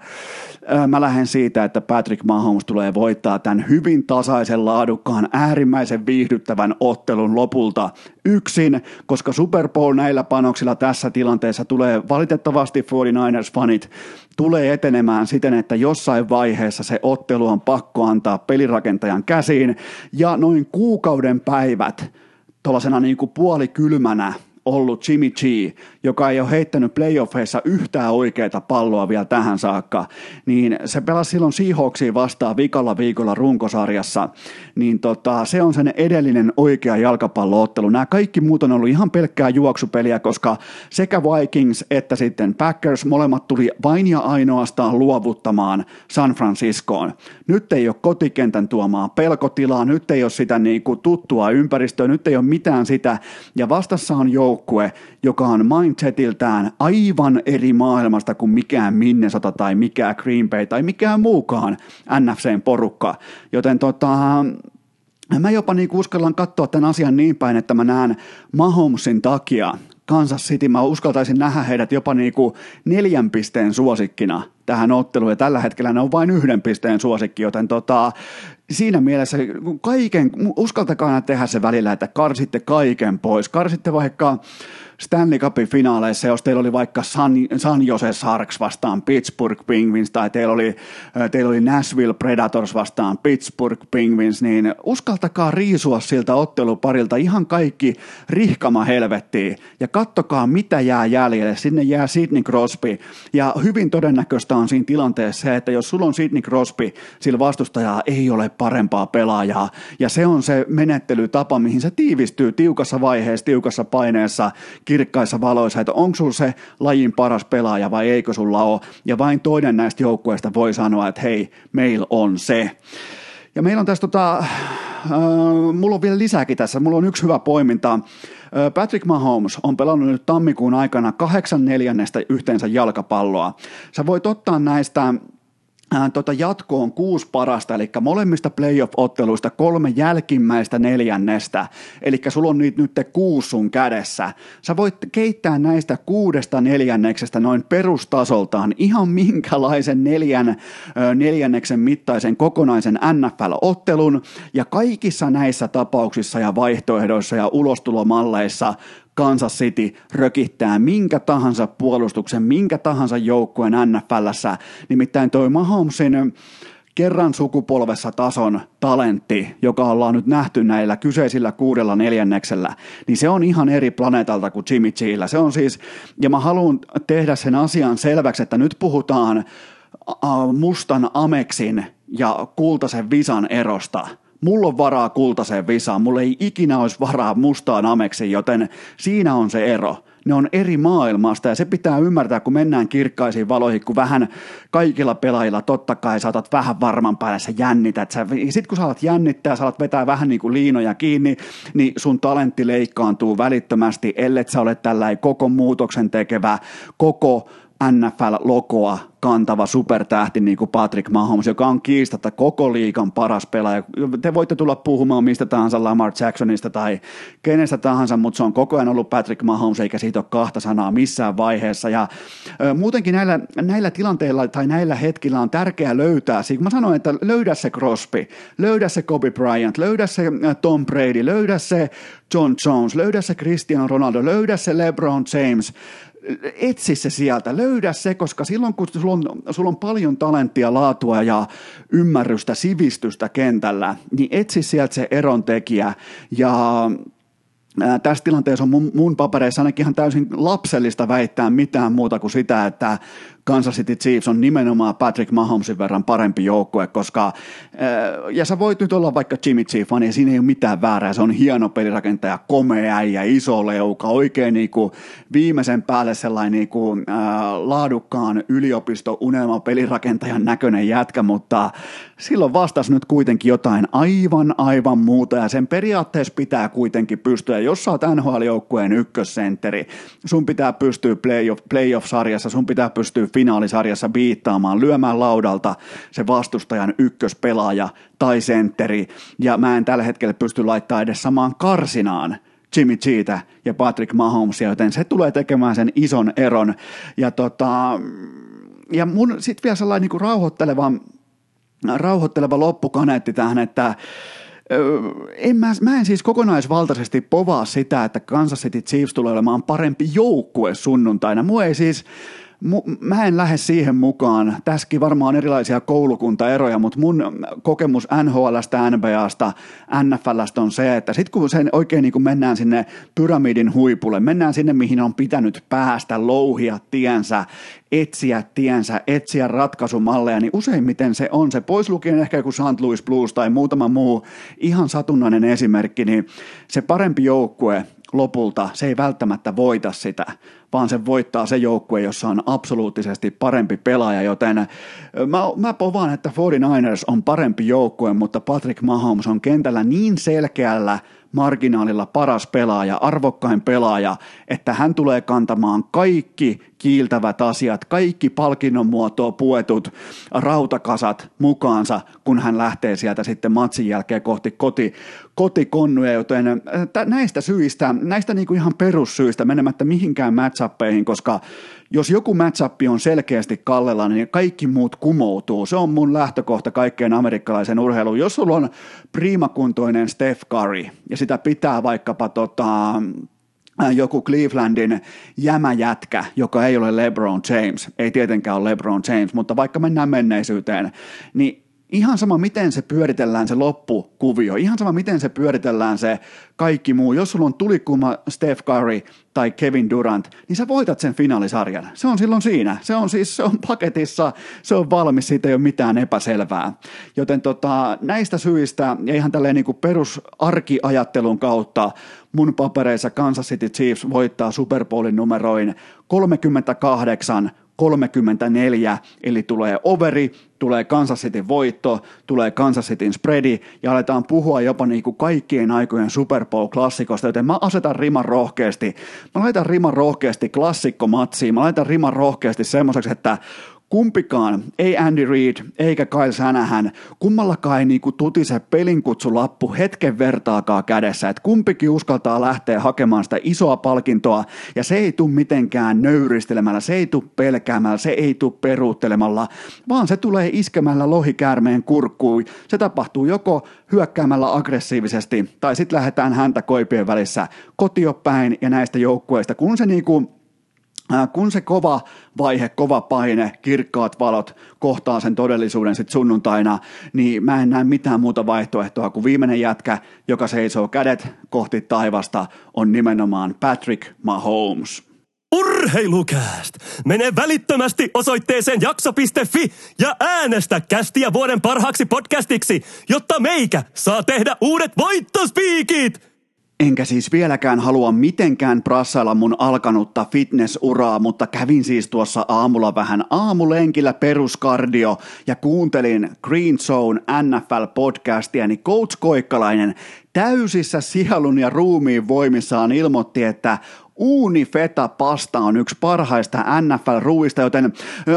mä lähden siitä, että Patrick Mahomes tulee voittaa tämän hyvin tasaisen laadukkaan, äärimmäisen viihdyttävän ottelun lopulta yksin, koska Super Bowl näillä panoksilla tässä tilanteessa tulee valitettavasti 49ers-fanit tulee etenemään siten, että jossain vaiheessa se ottelu on pakko antaa pelirakentajan käsiin. Ja noin kuukauden päivät tuollaisena niin kuin puolikylmänä ollut Jimmy G, joka ei ole heittänyt playoffeissa yhtään oikeaa palloa vielä tähän saakka, niin se pelasi silloin Seahawksiin vastaan vikalla viikolla runkosarjassa, niin tota, se on sen edellinen oikea jalkapalloottelu. Nämä kaikki muut on ollut ihan pelkkää juoksupeliä, koska sekä Vikings että sitten Packers molemmat tuli vain ja ainoastaan luovuttamaan San Franciscoon. Nyt ei ole kotikentän tuomaa pelkotilaa, nyt ei ole sitä niin kuin tuttua ympäristöä, nyt ei ole mitään sitä, ja vastassa on jou joukkue, joka on mindsetiltään aivan eri maailmasta kuin mikään Minnesota tai mikään Green Bay tai mikään muukaan NFCn porukka. Joten tota, mä jopa niin uskallan katsoa tämän asian niin päin, että mä näen Mahomesin takia Kansas City, mä uskaltaisin nähdä heidät jopa niin kuin neljän pisteen suosikkina tähän otteluun, ja tällä hetkellä ne on vain yhden pisteen suosikki, joten tota, siinä mielessä kaiken, uskaltakaa tehdä se välillä, että karsitte kaiken pois, karsitte vaikka Stanley Cupin finaaleissa, jos teillä oli vaikka San, San Jose Sharks vastaan Pittsburgh Penguins tai teillä oli, teillä oli Nashville Predators vastaan Pittsburgh Penguins, niin uskaltakaa riisua siltä otteluparilta ihan kaikki rihkama helvettiin ja kattokaa mitä jää jäljelle. Sinne jää Sidney Crosby. Ja hyvin todennäköistä on siinä tilanteessa että jos sulla on Sidney Crosby, sillä vastustajaa ei ole parempaa pelaajaa ja se on se menettelytapa, mihin se tiivistyy tiukassa vaiheessa, tiukassa paineessa, kirkkaissa valoissa, että onko sulla se lajin paras pelaaja vai eikö sulla ole. Ja vain toinen näistä joukkueista voi sanoa, että hei, meillä on se. Ja meillä on tässä tota, äh, mulla on vielä lisääkin tässä, mulla on yksi hyvä poiminta. Äh, Patrick Mahomes on pelannut nyt tammikuun aikana kahdeksan neljännestä yhteensä jalkapalloa. Sä voit ottaa näistä tota jatkoon kuusi parasta, eli molemmista playoff-otteluista kolme jälkimmäistä neljännestä, eli sulla on nyt, nyt kuusi sun kädessä. Sä voit keittää näistä kuudesta neljänneksestä noin perustasoltaan ihan minkälaisen neljän, neljänneksen mittaisen kokonaisen NFL-ottelun, ja kaikissa näissä tapauksissa ja vaihtoehdoissa ja ulostulomalleissa Kansas City rökittää minkä tahansa puolustuksen, minkä tahansa joukkueen NFLssä. Nimittäin toi Mahomesin kerran sukupolvessa tason talentti, joka ollaan nyt nähty näillä kyseisillä kuudella neljänneksellä, niin se on ihan eri planeetalta kuin Jimmy Gillä. Se on siis, ja mä haluan tehdä sen asian selväksi, että nyt puhutaan mustan Ameksin ja kultaisen Visan erosta – mulla on varaa kultaseen visaan, mulla ei ikinä olisi varaa mustaan ameksiin, joten siinä on se ero. Ne on eri maailmasta ja se pitää ymmärtää, kun mennään kirkkaisiin valoihin, kun vähän kaikilla pelaajilla totta kai saatat vähän varman päälle, sä jännität. Sitten kun saatat jännittää, saatat vetää vähän niin kuin liinoja kiinni, niin sun talentti leikkaantuu välittömästi, ellei sä ole tällainen koko muutoksen tekevä, koko NFL-logoa kantava supertähti niin kuin Patrick Mahomes, joka on kiistatta koko liikan paras pelaaja. Te voitte tulla puhumaan mistä tahansa Lamar Jacksonista tai kenestä tahansa, mutta se on koko ajan ollut Patrick Mahomes, eikä siitä ole kahta sanaa missään vaiheessa. Ja ö, muutenkin näillä, näillä tilanteilla tai näillä hetkillä on tärkeää löytää, siis mä sanoin, että löydä se Crosby, löydä se Kobe Bryant, löydä se Tom Brady, löydä se John Jones, löydä se Cristiano Ronaldo, löydä se LeBron James, etsi se sieltä, löydä se, koska silloin kun sulla on, sulla on paljon talenttia, laatua ja ymmärrystä, sivistystä kentällä, niin etsi sieltä se erontekijä ja tässä tilanteessa on mun, mun papereissa ainakin ihan täysin lapsellista väittää mitään muuta kuin sitä, että Kansas City Chiefs on nimenomaan Patrick Mahomesin verran parempi joukkue, koska, ja sä voit nyt olla vaikka Jimmy Chief, niin siinä ei ole mitään väärää, se on hieno pelirakentaja, komea ja iso leuka, oikein niin kuin viimeisen päälle sellainen niin kuin, äh, laadukkaan yliopisto unelma pelirakentajan näköinen jätkä, mutta silloin vastasi nyt kuitenkin jotain aivan aivan muuta ja sen periaatteessa pitää kuitenkin pystyä, jos sä oot NHL-joukkueen ykkössentteri, sun pitää pystyä playoff, playoff-sarjassa, sun pitää pystyä finaalisarjassa biittaamaan, lyömään laudalta se vastustajan ykköspelaaja tai sentteri, ja mä en tällä hetkellä pysty laittaa edes samaan karsinaan Jimmy Gtä ja Patrick Mahomesia, joten se tulee tekemään sen ison eron. Ja, tota, ja mun sitten vielä sellainen niin rauhoitteleva, rauhoitteleva loppukaneetti tähän, että en mä, mä en siis kokonaisvaltaisesti povaa sitä, että Kansas City Chiefs tulee olemaan parempi joukkue sunnuntaina. Mua ei siis, mä en lähde siihen mukaan. Tässäkin varmaan erilaisia koulukuntaeroja, mutta mun kokemus NHLstä, NBAsta, NFLstä on se, että sitten kun sen oikein niin kuin mennään sinne pyramidin huipulle, mennään sinne, mihin on pitänyt päästä, louhia tiensä, etsiä tiensä, etsiä ratkaisumalleja, niin useimmiten se on se, pois lukien ehkä joku St. Louis Blues tai muutama muu ihan satunnainen esimerkki, niin se parempi joukkue lopulta, se ei välttämättä voita sitä, vaan se voittaa se joukkue, jossa on absoluuttisesti parempi pelaaja, joten mä, mä povaan, että 49ers on parempi joukkue, mutta Patrick Mahomes on kentällä niin selkeällä marginaalilla paras pelaaja, arvokkain pelaaja, että hän tulee kantamaan kaikki kiiltävät asiat, kaikki palkinnon muotoa puetut rautakasat mukaansa, kun hän lähtee sieltä sitten matsin jälkeen kohti koti, kotikonnuja, joten näistä syistä, näistä niin kuin ihan perussyistä, menemättä mihinkään matchappeihin, koska jos joku matchup on selkeästi kallella, niin kaikki muut kumoutuu. Se on mun lähtökohta kaikkeen amerikkalaisen urheiluun. Jos sulla on priimakuntoinen Steph Curry ja sitä pitää vaikkapa tota, joku Clevelandin jämäjätkä, joka ei ole LeBron James, ei tietenkään ole LeBron James, mutta vaikka mennään menneisyyteen, niin ihan sama miten se pyöritellään se loppukuvio, ihan sama miten se pyöritellään se kaikki muu. Jos sulla on tulikuma Steph Curry tai Kevin Durant, niin sä voitat sen finaalisarjan. Se on silloin siinä. Se on siis se on paketissa, se on valmis, siitä ei ole mitään epäselvää. Joten tota, näistä syistä ja ihan tälleen niin kuin perusarkiajattelun kautta mun papereissa Kansas City Chiefs voittaa Super Bowlin numeroin 38 34, eli tulee overi, tulee Kansas City voitto, tulee Kansas Cityn spreadi ja aletaan puhua jopa niin kuin kaikkien aikojen Super Bowl-klassikosta, joten mä asetan riman rohkeasti. Mä laitan riman rohkeasti klassikkomatsiin, mä laitan riman rohkeasti semmoiseksi, että kumpikaan, ei Andy Reid eikä Kyle Shanahan, kummallakaan ei niinku tutise pelinkutsulappu hetken vertaakaan kädessä, että kumpikin uskaltaa lähteä hakemaan sitä isoa palkintoa ja se ei tule mitenkään nöyristelemällä, se ei tule pelkäämällä, se ei tule peruuttelemalla, vaan se tulee iskemällä lohikäärmeen kurkkuun. Se tapahtuu joko hyökkäämällä aggressiivisesti tai sitten lähdetään häntä koipien välissä kotiopäin ja näistä joukkueista, kun se niinku kun se kova vaihe, kova paine, kirkkaat valot kohtaa sen todellisuuden sitten sunnuntaina, niin mä en näe mitään muuta vaihtoehtoa kuin viimeinen jätkä, joka seisoo kädet kohti taivasta, on nimenomaan Patrick Mahomes. Urheilukääst! Mene välittömästi osoitteeseen jakso.fi ja äänestä kästiä vuoden parhaaksi podcastiksi, jotta meikä saa tehdä uudet voittospiikit! Enkä siis vieläkään halua mitenkään prassailla mun alkanutta fitnessuraa, mutta kävin siis tuossa aamulla vähän aamulenkillä peruskardio ja kuuntelin Green Zone NFL-podcastia, niin Coach Koikkalainen täysissä sielun ja ruumiin voimissaan ilmoitti, että Uunifeta pasta on yksi parhaista NFL-ruuista, joten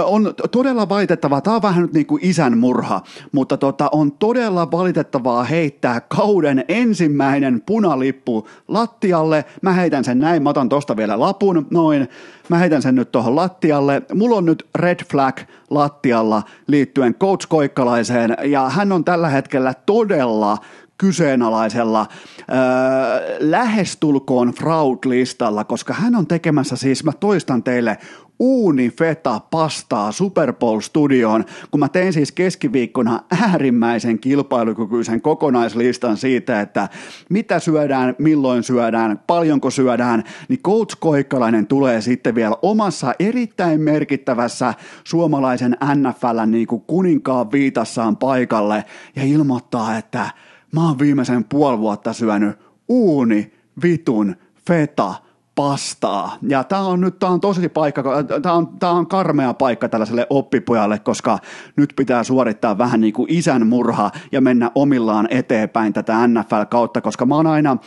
on todella valitettavaa, tämä on vähän nyt niin kuin isän murha, mutta tota, on todella valitettavaa heittää kauden ensimmäinen punalippu lattialle. Mä heitän sen näin, mä otan tosta vielä lapun, noin. Mä heitän sen nyt tuohon lattialle. Mulla on nyt red flag lattialla liittyen Coach Koikkalaiseen, ja hän on tällä hetkellä todella kyseenalaisella öö, lähestulkoon fraud-listalla, koska hän on tekemässä siis, mä toistan teille, uunifeta pastaa Super Bowl-studioon, kun mä tein siis keskiviikkona äärimmäisen kilpailukykyisen kokonaislistan siitä, että mitä syödään, milloin syödään, paljonko syödään, niin Coach Koikkalainen tulee sitten vielä omassa erittäin merkittävässä suomalaisen NFLn niin kuin kuninkaan viitassaan paikalle ja ilmoittaa, että – mä oon viimeisen puoli vuotta syönyt uuni, vitun, feta, pastaa. Ja tää on nyt tää on tosi paikka, tää on, tää on karmea paikka tällaiselle oppipojalle, koska nyt pitää suorittaa vähän niin kuin isän murha ja mennä omillaan eteenpäin tätä NFL-kautta, koska mä oon aina,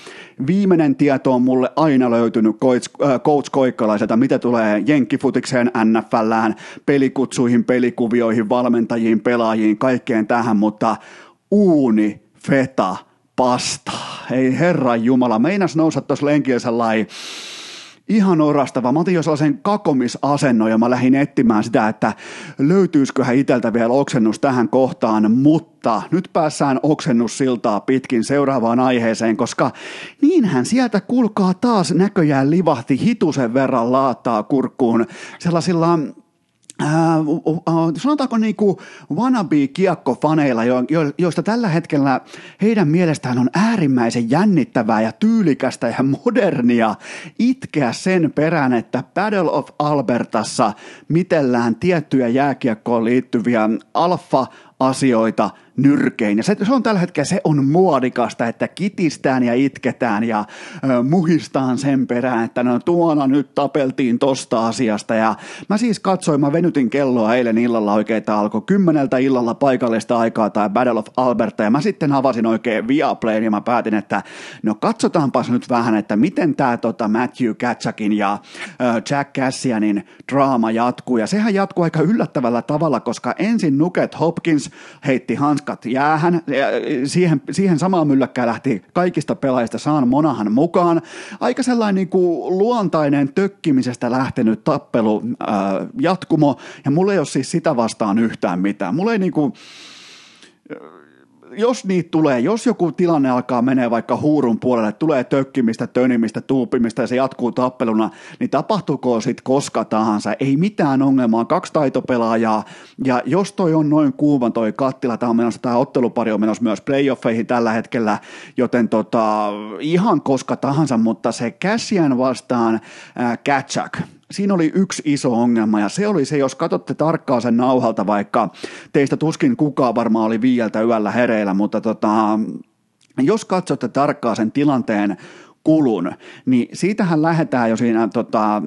viimeinen tieto on mulle aina löytynyt Coach, äh, Coach Koikkalaiselta, mitä tulee jenkkifutikseen NFLään, pelikutsuihin, pelikuvioihin, valmentajiin, pelaajiin, kaikkeen tähän, mutta uuni, feta, pasta. Ei herra Jumala, meinas nousta tuossa lenkillä sellainen ihan orastava. Mä otin jo sellaisen kakomisasennon ja mä lähdin etsimään sitä, että löytyisiköhän iteltä vielä oksennus tähän kohtaan, mutta nyt päässään oksennussiltaa pitkin seuraavaan aiheeseen, koska niinhän sieltä kulkaa taas näköjään livahti hitusen verran laattaa kurkkuun sellaisilla Äh, uh, sanotaanko niin kuin wannabe-kiekkofaneilla, jo, jo, joista tällä hetkellä heidän mielestään on äärimmäisen jännittävää ja tyylikästä ja modernia itkeä sen perään, että Battle of Albertassa mitellään tiettyjä jääkiekkoon liittyviä alfa-asioita – nyrkein. Ja se, se on tällä hetkellä, se on muodikasta, että kitistään ja itketään ja ö, muhistaan sen perään, että no tuona nyt tapeltiin tosta asiasta. Ja mä siis katsoin, mä venytin kelloa eilen illalla oikein, että alkoi kymmeneltä illalla paikallista aikaa tai Battle of Alberta. Ja mä sitten avasin oikein Viaplayn ja mä päätin, että no katsotaanpas nyt vähän, että miten tämä tota Matthew Katsakin ja ö, Jack Cassianin draama jatkuu. Ja sehän jatkuu aika yllättävällä tavalla, koska ensin Nuket Hopkins heitti hanskat hanskat jäähän. Siihen, siihen samaan mylläkkään lähti kaikista pelaajista Saan Monahan mukaan. Aika sellainen niin kuin luontainen tökkimisestä lähtenyt tappelu ää, jatkumo, ja mulla ei ole siis sitä vastaan yhtään mitään. Mulla ei niin kuin, jos niitä tulee, jos joku tilanne alkaa menee vaikka huurun puolelle, tulee tökkimistä, tönimistä, tuupimista ja se jatkuu tappeluna, niin tapahtuuko sitten koska tahansa, ei mitään ongelmaa, kaksi taitopelaajaa, ja jos toi on noin kuuma toi kattila, tämä on menossa, tämä ottelupari on menossa myös playoffeihin tällä hetkellä, joten tota, ihan koska tahansa, mutta se Cassian vastaan äh, Katchak, siinä oli yksi iso ongelma ja se oli se, jos katsotte tarkkaan sen nauhalta, vaikka teistä tuskin kukaan varmaan oli viieltä yöllä hereillä, mutta tota, jos katsotte tarkkaan sen tilanteen kulun, niin siitähän lähdetään jo siinä tota,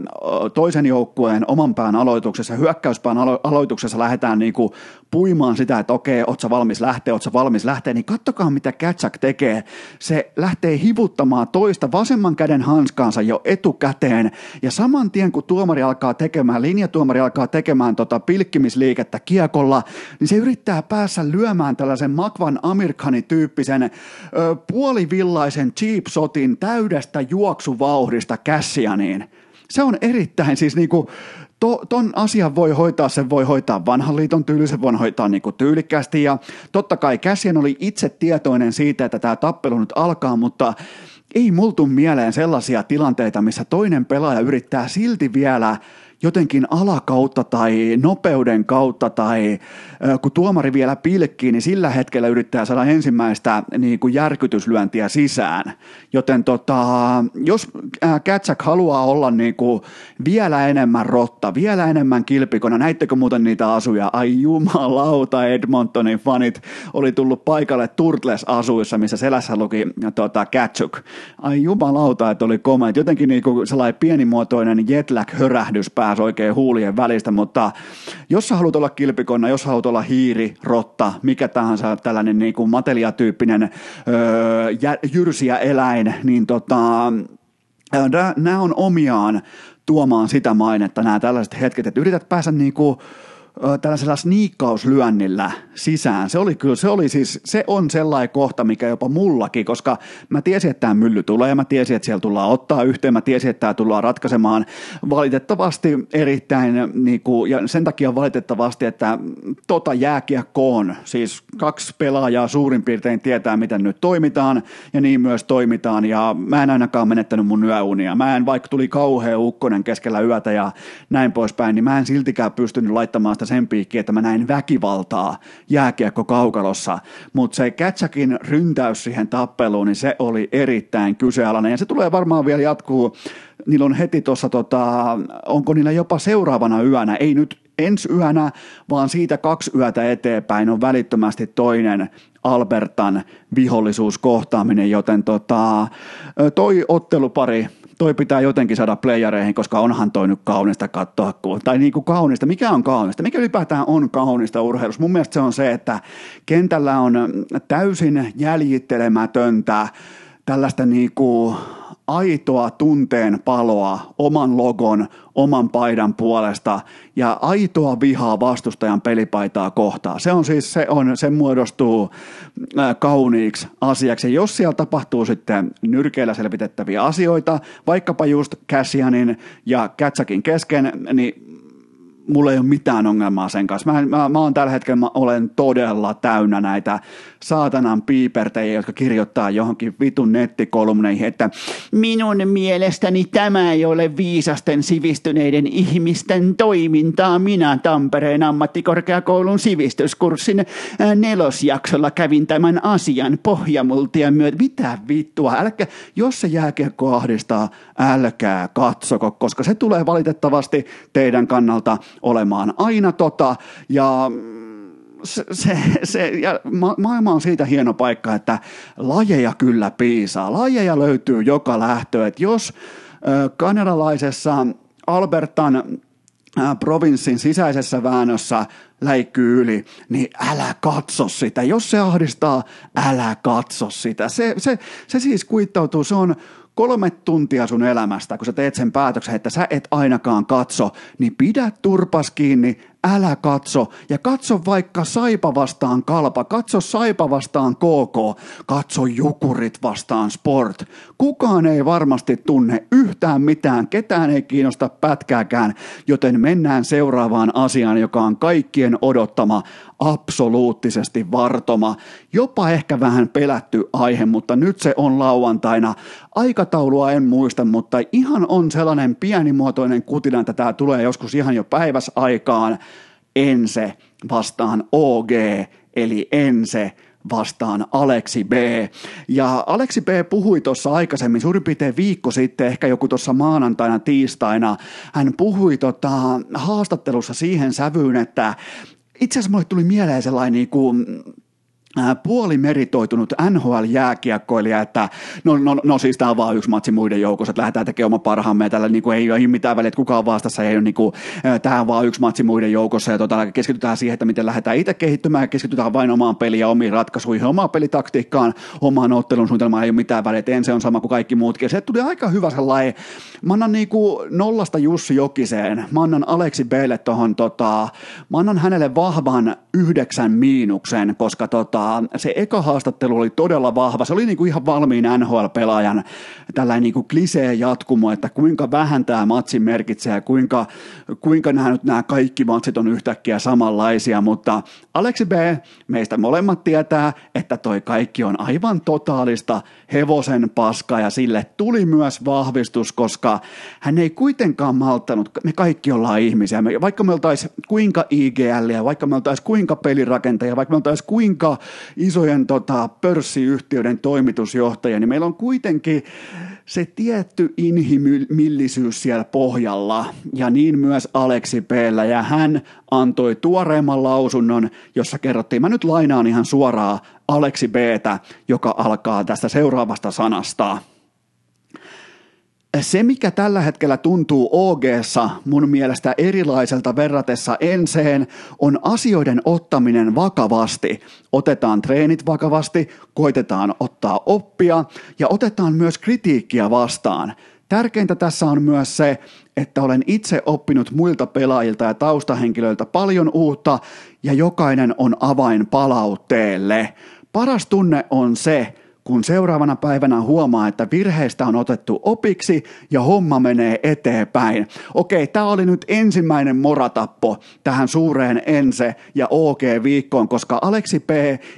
toisen joukkueen oman pään aloituksessa, hyökkäyspään alo- aloituksessa lähdetään niinku puimaan sitä, että okei, ootko valmis lähteä, ootko valmis lähteä, niin kattokaa mitä Katsak tekee. Se lähtee hivuttamaan toista vasemman käden hanskaansa jo etukäteen, ja saman tien kun tuomari alkaa tekemään, linjatuomari alkaa tekemään tota pilkkimisliikettä kiekolla, niin se yrittää päässä lyömään tällaisen Makvan Amerikani-tyyppisen ö, puolivillaisen cheap shotin täydestä juoksuvauhdista Cassianiin. Se on erittäin siis niinku, to, ton asian voi hoitaa, sen voi hoitaa vanhan liiton tyyli, sen voi hoitaa niinku tyylikkäästi ja totta kai Cassian oli itse tietoinen siitä, että tämä tappelu nyt alkaa, mutta ei multu mieleen sellaisia tilanteita, missä toinen pelaaja yrittää silti vielä jotenkin alakautta tai nopeuden kautta tai kun tuomari vielä pilkkii, niin sillä hetkellä yrittää saada ensimmäistä niin kuin järkytyslyöntiä sisään. Joten tota, jos Katsak haluaa olla niin kuin vielä enemmän rotta, vielä enemmän kilpikona, näittekö muuten niitä asuja? Ai jumalauta, Edmontonin fanit oli tullut paikalle Turtles-asuissa, missä selässä luki tota, Katsuk. Ai jumalauta, että oli koma. Jotenkin niin kuin sellainen pienimuotoinen jetlag-hörähdys pääsi oikein huulien välistä, mutta jos sä haluat olla kilpikonna, jos haluat olla hiiri, rotta, mikä tahansa tällainen niin kuin mateliatyyppinen öö, jyrsiä eläin, niin tota, nämä on omiaan tuomaan sitä mainetta, nämä tällaiset hetket, että yrität päästä niin kuin tällaisella sniikkauslyönnillä sisään. Se oli kyllä, se oli siis, se on sellainen kohta, mikä jopa mullakin, koska mä tiesin, että tämä mylly tulee, mä tiesin, että siellä tullaan ottaa yhteen, mä tiesin, että tämä tullaan ratkaisemaan valitettavasti erittäin, niin kuin, ja sen takia valitettavasti, että tota jääkiekkoon, siis kaksi pelaajaa suurin piirtein tietää, miten nyt toimitaan, ja niin myös toimitaan, ja mä en ainakaan menettänyt mun yöunia. Mä en, vaikka tuli kauhea ukkonen keskellä yötä ja näin poispäin, niin mä en siltikään pystynyt laittamaan sitä sen piikkiin, että mä näin väkivaltaa jääkiekko kaukalossa, mutta se Kätsäkin ryntäys siihen tappeluun, niin se oli erittäin kyseenalainen. Ja se tulee varmaan vielä jatkuu. Niillä on heti tuossa, tota, onko niillä jopa seuraavana yönä, ei nyt ensi yönä, vaan siitä kaksi yötä eteenpäin on välittömästi toinen Albertan vihollisuuskohtaaminen, joten tota, toi ottelupari toi pitää jotenkin saada playereihin, koska onhan toi nyt kaunista katsoa, tai niin kuin kaunista, mikä on kaunista, mikä ylipäätään on kaunista urheilussa. Mun mielestä se on se, että kentällä on täysin jäljittelemätöntä tällaista niin kuin aitoa tunteen paloa oman logon, oman paidan puolesta ja aitoa vihaa vastustajan pelipaitaa kohtaan. Se on siis, se, on, se muodostuu äh, kauniiksi asiaksi. Jos siellä tapahtuu sitten nyrkeillä selvitettäviä asioita, vaikkapa just Cassianin ja Katsakin kesken, niin mulla ei ole mitään ongelmaa sen kanssa. Mä, mä, mä oon tällä hetkellä, mä olen todella täynnä näitä saatanan piipertejä, jotka kirjoittaa johonkin vitun nettikolumneihin, että minun mielestäni tämä ei ole viisasten sivistyneiden ihmisten toimintaa. Minä Tampereen ammattikorkeakoulun sivistyskurssin nelosjaksolla kävin tämän asian pohjamultia myötä. Mitä vittua, älkää, jos se jääkiekko ahdistaa, älkää katsoko, koska se tulee valitettavasti teidän kannalta olemaan aina tota, ja se, se, se, ja ma- maailma on siitä hieno paikka, että lajeja kyllä piisaa. Lajeja löytyy joka lähtö. Että jos ö, kanadalaisessa Albertan provinssin sisäisessä väännössä läikkyy yli, niin älä katso sitä. Jos se ahdistaa, älä katso sitä. Se, se, se siis kuittautuu, se on kolme tuntia sun elämästä, kun sä teet sen päätöksen, että sä et ainakaan katso, niin pidä turpas kiinni, älä katso. Ja katso vaikka Saipa vastaan Kalpa, katso Saipa vastaan KK, katso Jukurit vastaan Sport. Kukaan ei varmasti tunne yhtään mitään, ketään ei kiinnosta pätkääkään, joten mennään seuraavaan asiaan, joka on kaikkien odottama, absoluuttisesti vartoma, jopa ehkä vähän pelätty aihe, mutta nyt se on lauantaina. Aikataulua en muista, mutta ihan on sellainen pienimuotoinen kutina, että tämä tulee joskus ihan jo päiväsaikaan. Ense vastaan OG, eli Ense vastaan Aleksi B. Ja Aleksi B puhui tuossa aikaisemmin, suurin piirtein viikko sitten, ehkä joku tuossa maanantaina, tiistaina, hän puhui tota, haastattelussa siihen sävyyn, että itse asiassa mulle tuli mieleen sellainen niin kuin, puolimeritoitunut NHL-jääkiekkoilija, että no, no, no siis tämä on vaan yksi matsi muiden joukossa, että lähdetään tekemään oma parhaamme tällä niin kuin, ei ole mitään väliä, että kuka on vastassa, ei ole niin kuin, tämä on vaan yksi matsi muiden joukossa ja tota, keskitytään siihen, että miten lähdetään itse kehittymään keskitytään vain omaan peliin ja omiin ratkaisuihin, omaan pelitaktiikkaan, omaan ottelun suunnitelmaan ei ole mitään väliä, että ensin on sama kuin kaikki muutkin. Se tuli aika hyvä sellainen, mä annan niin kuin nollasta Jussi Jokiseen, mä annan Aleksi Belle tuohon, tota, mä annan hänelle vahvan yhdeksän miinuksen, koska tota, se eka haastattelu oli todella vahva. Se oli niin kuin ihan valmiin NHL-pelaajan tällainen niin kuin klisee jatkumo, että kuinka vähän tämä matsi merkitsee ja kuinka, kuinka nämä, nyt nämä kaikki matsit on yhtäkkiä samanlaisia, mutta Aleksi B, meistä molemmat tietää, että toi kaikki on aivan totaalista hevosen paskaa ja sille tuli myös vahvistus, koska hän ei kuitenkaan malttanut, me kaikki ollaan ihmisiä, me, vaikka me oltaisiin kuinka IGL, vaikka me oltaisiin kuinka pelirakentajia, vaikka me oltaisiin kuinka isojen tota, pörssiyhtiöiden toimitusjohtajia, niin meillä on kuitenkin se tietty inhimillisyys siellä pohjalla, ja niin myös Aleksi p ja hän antoi tuoreemman lausunnon, jossa kerrottiin, mä nyt lainaan ihan suoraan Aleksi b joka alkaa tästä seuraavasta sanasta se, mikä tällä hetkellä tuntuu og mun mielestä erilaiselta verratessa enseen, on asioiden ottaminen vakavasti. Otetaan treenit vakavasti, koitetaan ottaa oppia ja otetaan myös kritiikkiä vastaan. Tärkeintä tässä on myös se, että olen itse oppinut muilta pelaajilta ja taustahenkilöiltä paljon uutta ja jokainen on avain palautteelle. Paras tunne on se, kun seuraavana päivänä huomaa, että virheistä on otettu opiksi ja homma menee eteenpäin. Okei, tämä oli nyt ensimmäinen moratappo tähän suureen Ense ja OG-viikkoon, koska Aleksi P.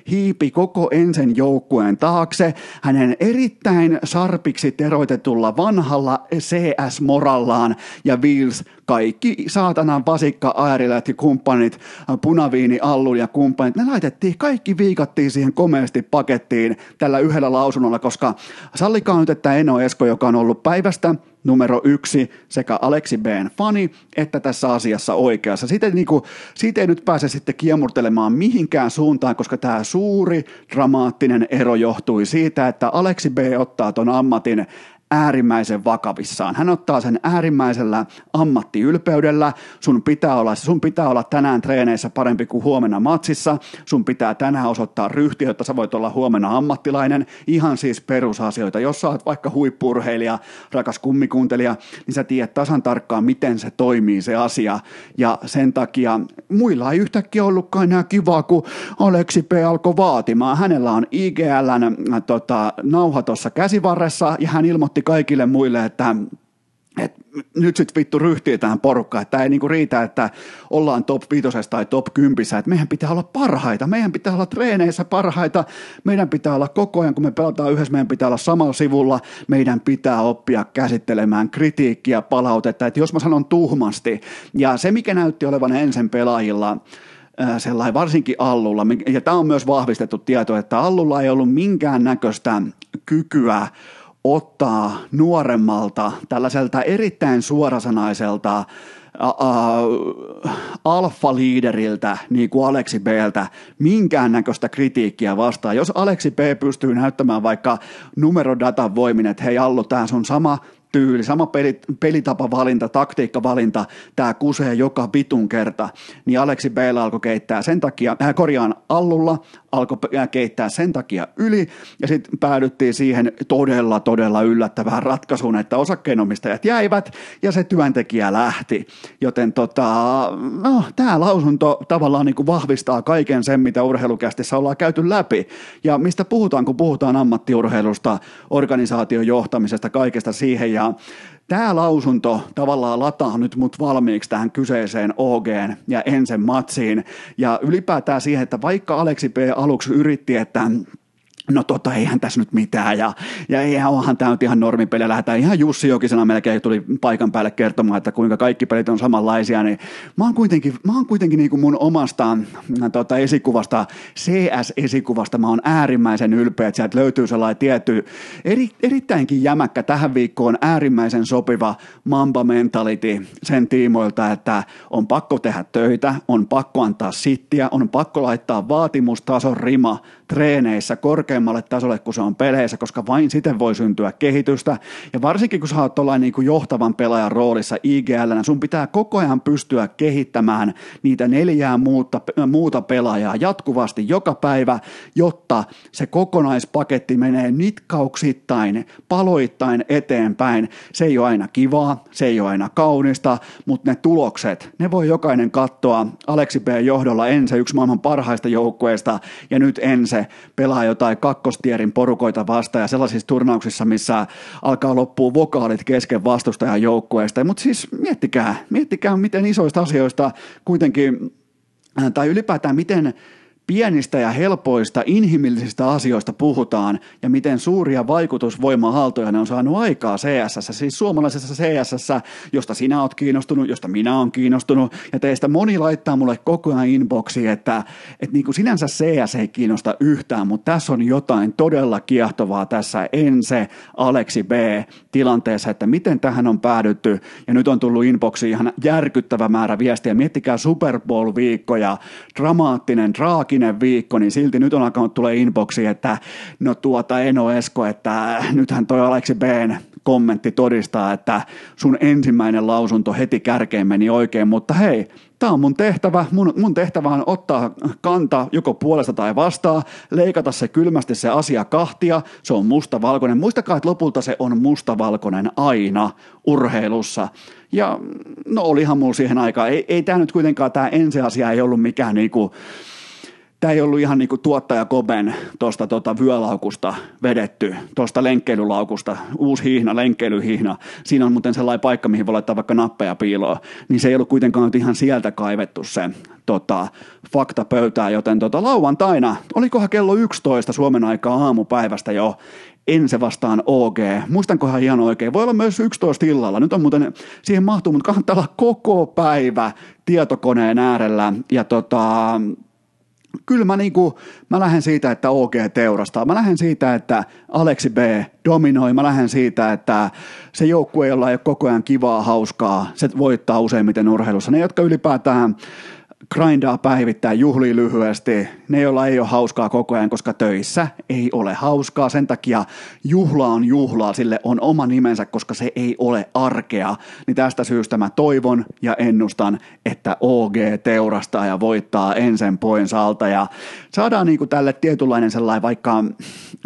hiipi koko Ensen joukkueen taakse hänen erittäin sarpiksi teroitetulla vanhalla CS-morallaan ja Wheels kaikki saatanan vasikka äärilät ja kumppanit, punaviini Allu ja kumppanit, ne laitettiin, kaikki viikattiin siihen komeasti pakettiin tällä yhdellä lausunnolla, koska sallikaa nyt, että Eno Esko, joka on ollut päivästä numero yksi sekä Aleksi B:n fani että tässä asiassa oikeassa. Siitä, niin kuin, siitä ei nyt pääse sitten kiemurtelemaan mihinkään suuntaan, koska tämä suuri dramaattinen ero johtui siitä, että Aleksi B ottaa ton ammatin äärimmäisen vakavissaan. Hän ottaa sen äärimmäisellä ammattiylpeydellä. Sun pitää olla, sun pitää olla tänään treeneissä parempi kuin huomenna matsissa. Sun pitää tänään osoittaa ryhtiä, jotta sä voit olla huomenna ammattilainen. Ihan siis perusasioita. Jos sä oot vaikka huippurheilija, rakas kummikuntelija, niin sä tiedät tasan tarkkaan, miten se toimii se asia. Ja sen takia muilla ei yhtäkkiä ollutkaan enää kivaa, kun Aleksi P. alkoi vaatimaan. Hänellä on IGLn tota, nauha tuossa käsivarressa ja hän ilmoitti kaikille muille, että et nyt sitten vittu ryhtii tähän porukkaan, että ei niinku riitä, että ollaan top 5 tai top 10, että meidän pitää olla parhaita, meidän pitää olla treeneissä parhaita, meidän pitää olla koko ajan, kun me pelataan yhdessä, meidän pitää olla samalla sivulla, meidän pitää oppia käsittelemään kritiikkiä, palautetta, että jos mä sanon tuhmasti, ja se mikä näytti olevan ensin pelaajilla, sellainen varsinkin Allulla, ja tämä on myös vahvistettu tieto, että Allulla ei ollut minkään näköistä kykyä ottaa nuoremmalta, tällaiselta erittäin suorasanaiselta alfa-liideriltä, niin kuin Aleksi Bltä, minkäännäköistä kritiikkiä vastaan. Jos Aleksi B pystyy näyttämään vaikka numerodatan voimin, että hei Allu, tämä on sama tyyli, sama peli, pelitapavalinta, taktiikkavalinta, tämä kusee joka vitun kerta, niin Aleksi B alkoi keittää sen takia, äh, korjaan Allulla, alkoi keittää sen takia yli, ja sitten päädyttiin siihen todella, todella yllättävään ratkaisuun, että osakkeenomistajat jäivät, ja se työntekijä lähti. Joten tota, no, tämä lausunto tavallaan niin kuin vahvistaa kaiken sen, mitä urheilukästissä ollaan käyty läpi. Ja mistä puhutaan, kun puhutaan ammattiurheilusta, organisaation johtamisesta, kaikesta siihen, ja Tämä lausunto tavallaan lataa nyt mut valmiiksi tähän kyseiseen OG ja Ensen matsiin ja ylipäätään siihen, että vaikka Aleksi P. aluksi yritti, että no tota, eihän tässä nyt mitään, ja, ja eihän onhan tämä nyt ihan normipeli, lähdetään ihan Jussi Jokisena melkein tuli paikan päälle kertomaan, että kuinka kaikki pelit on samanlaisia, niin mä oon kuitenkin, mä oon kuitenkin niin kuin mun omasta tota, esikuvasta, CS-esikuvasta, mä oon äärimmäisen ylpeä, että sieltä löytyy sellainen tietty, eri, erittäinkin jämäkkä tähän viikkoon äärimmäisen sopiva mamba mentality sen tiimoilta, että on pakko tehdä töitä, on pakko antaa sittiä, on pakko laittaa vaatimustason rima treeneissä korkeammalle tasolle kuin se on peleissä, koska vain siten voi syntyä kehitystä. Ja varsinkin kun sä oot niin kuin johtavan pelaajan roolissa IGL, sun pitää koko ajan pystyä kehittämään niitä neljää muuta, muuta pelaajaa jatkuvasti joka päivä, jotta se kokonaispaketti menee nitkauksittain, paloittain eteenpäin. Se ei ole aina kivaa, se ei ole aina kaunista, mutta ne tulokset, ne voi jokainen katsoa Aleksi B. johdolla ensin yksi maailman parhaista joukkueista ja nyt ensin se pelaa jotain kakkostierin porukoita vastaan ja sellaisissa turnauksissa, missä alkaa loppua vokaalit kesken vastustajan joukkueesta. Mutta siis miettikää, miettikää miten isoista asioista kuitenkin, tai ylipäätään miten pienistä ja helpoista inhimillisistä asioista puhutaan ja miten suuria vaikutusvoimahaltoja ne on saanut aikaa CSS, siis suomalaisessa CSS, josta sinä oot kiinnostunut, josta minä olen kiinnostunut. Ja teistä moni laittaa mulle koko ajan inboxi, että, että niin kuin sinänsä CS ei kiinnosta yhtään, mutta tässä on jotain todella kiehtovaa tässä. Ense Aleksi B tilanteessa, että miten tähän on päädytty. Ja nyt on tullut inboxi ihan järkyttävä määrä viestiä, miettikää Super Bowl viikkoja, dramaattinen, draaki jokinen viikko, niin silti nyt on alkanut tulee inboxi, että no tuota Eno Esko, että nythän toi Aleksi B kommentti todistaa, että sun ensimmäinen lausunto heti kärkeen meni oikein, mutta hei, tämä on mun tehtävä. Mun, mun tehtävä on ottaa kanta joko puolesta tai vastaan, leikata se kylmästi se asia kahtia, se on mustavalkoinen. Muistakaa, että lopulta se on mustavalkoinen aina urheilussa. Ja no olihan mulla siihen aikaan, ei, ei tämä nyt kuitenkaan, tämä ensiasia ei ollut mikään niinku, tämä ei ollut ihan niinku tuottaja Koben tuosta tota vyölaukusta vedetty, tuosta lenkkeilylaukusta, uusi hiihna, lenkkeilyhihna. Siinä on muuten sellainen paikka, mihin voi laittaa vaikka nappeja piiloon. Niin se ei ollut kuitenkaan ihan sieltä kaivettu se tota, fakta pöytää, joten tota, lauantaina, olikohan kello 11 Suomen aikaa aamupäivästä jo, Ense vastaan OG. Muistankohan ihan oikein. Voi olla myös 11 illalla. Nyt on muuten, siihen mahtuu, mutta kannattaa olla koko päivä tietokoneen äärellä. Ja tota, kyllä mä, niinku, mä lähden siitä, että OG teurastaa. Mä lähden siitä, että Aleksi B dominoi. Mä lähden siitä, että se joukkue, jolla ei ole koko ajan kivaa, hauskaa, se voittaa useimmiten urheilussa. Ne, jotka ylipäätään grindaa päivittäin, juhlii lyhyesti, ne joilla ei ole hauskaa koko ajan, koska töissä ei ole hauskaa, sen takia juhla on juhlaa, sille on oma nimensä, koska se ei ole arkea, niin tästä syystä mä toivon ja ennustan, että OG teurastaa ja voittaa ensin poin alta ja saadaan niinku tälle tietynlainen sellainen, vaikka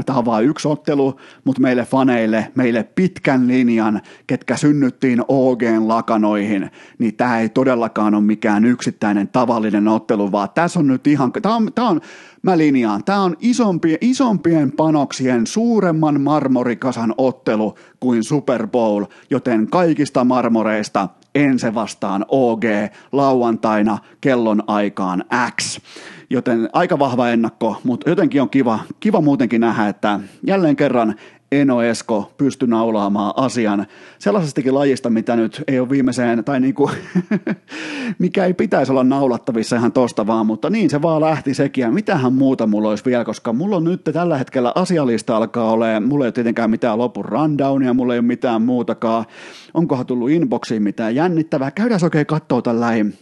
tämä on vain yksi ottelu, mutta meille faneille, meille pitkän linjan, ketkä synnyttiin OGn lakanoihin, niin tämä ei todellakaan ole mikään yksittäinen tavallinen ottelu, vaan tässä on nyt ihan, tämä on, tämä on mä linjaan, tämä on isompien, isompien panoksien suuremman marmorikasan ottelu kuin Super Bowl, joten kaikista marmoreista ense vastaan OG lauantaina kellon aikaan X. Joten aika vahva ennakko, mutta jotenkin on kiva, kiva muutenkin nähdä, että jälleen kerran Eno Esko pysty naulaamaan asian sellaisestakin lajista, mitä nyt ei ole viimeiseen, tai niin kuin, mikä ei pitäisi olla naulattavissa ihan tosta vaan, mutta niin se vaan lähti sekin, ja mitähän muuta mulla olisi vielä, koska mulla on nyt tällä hetkellä asialista alkaa olemaan, mulla ei ole tietenkään mitään lopun rundownia, mulla ei ole mitään muutakaan, onkohan tullut inboxiin mitään jännittävää, käydään oikein katsoa tällainen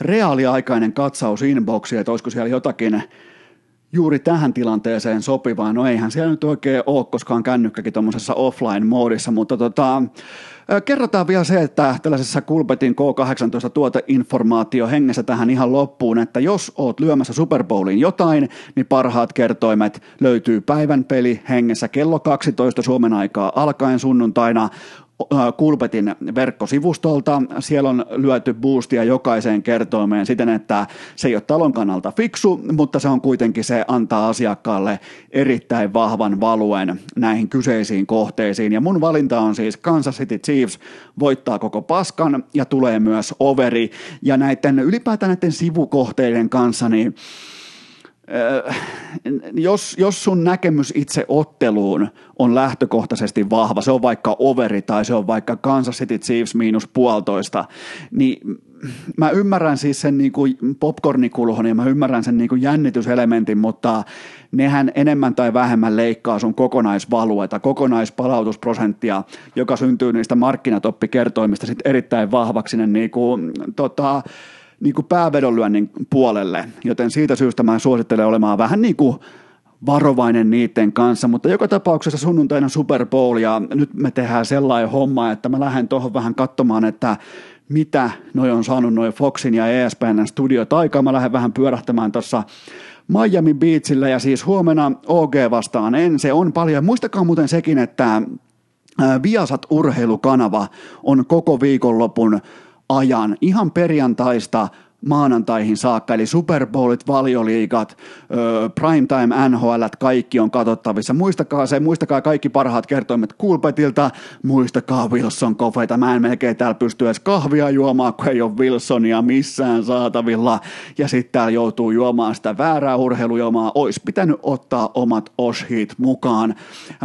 reaaliaikainen katsaus inboxiin, että olisiko siellä jotakin juuri tähän tilanteeseen sopivaa. No eihän siellä nyt oikein ole, koska on kännykkäkin tuommoisessa offline-moodissa, mutta tota, kerrotaan vielä se, että tällaisessa Kulpetin K18 tuoteinformaatio hengessä tähän ihan loppuun, että jos oot lyömässä Super Bowlin jotain, niin parhaat kertoimet löytyy päivän peli hengessä kello 12 Suomen aikaa alkaen sunnuntaina Kulpetin verkkosivustolta. Siellä on lyöty boostia jokaiseen kertoimeen siten, että se ei ole talon kannalta fiksu, mutta se on kuitenkin se antaa asiakkaalle erittäin vahvan valuen näihin kyseisiin kohteisiin. Ja mun valinta on siis Kansas City Chiefs voittaa koko paskan ja tulee myös overi. Ja näiden ylipäätään näiden sivukohteiden kanssa, niin jos, jos sun näkemys itse otteluun on lähtökohtaisesti vahva, se on vaikka overi tai se on vaikka Kansas City Chiefs miinus puolitoista, niin mä ymmärrän siis sen niin kuin popcornikulhon ja mä ymmärrän sen niin kuin jännityselementin, mutta nehän enemmän tai vähemmän leikkaa sun kokonaisvalueta, kokonaispalautusprosenttia, joka syntyy niistä markkinatoppikertoimista sit erittäin vahvaksi. Niin kuin, tota, niin kuin päävedonlyönnin puolelle, joten siitä syystä mä suosittelen olemaan vähän niin kuin varovainen niiden kanssa, mutta joka tapauksessa sunnuntaina Super Bowl ja nyt me tehdään sellainen homma, että mä lähden tuohon vähän katsomaan, että mitä noi on saanut noin Foxin ja ESPN studiot aikaa. Mä lähden vähän pyörähtämään tuossa Miami Beachillä ja siis huomenna OG vastaan en. Se on paljon. Muistakaa muuten sekin, että Viasat urheilukanava on koko viikonlopun ajan ihan perjantaista maanantaihin saakka, eli Super Bowlit, valioliigat, primetime NHL, kaikki on katsottavissa. Muistakaa se, muistakaa kaikki parhaat kertoimet Kulpetilta, muistakaa Wilson Kofeita. Mä en melkein täällä pysty edes kahvia juomaan, kun ei ole Wilsonia missään saatavilla. Ja sitten täällä joutuu juomaan sitä väärää urheilujomaa. Ois pitänyt ottaa omat oshit mukaan.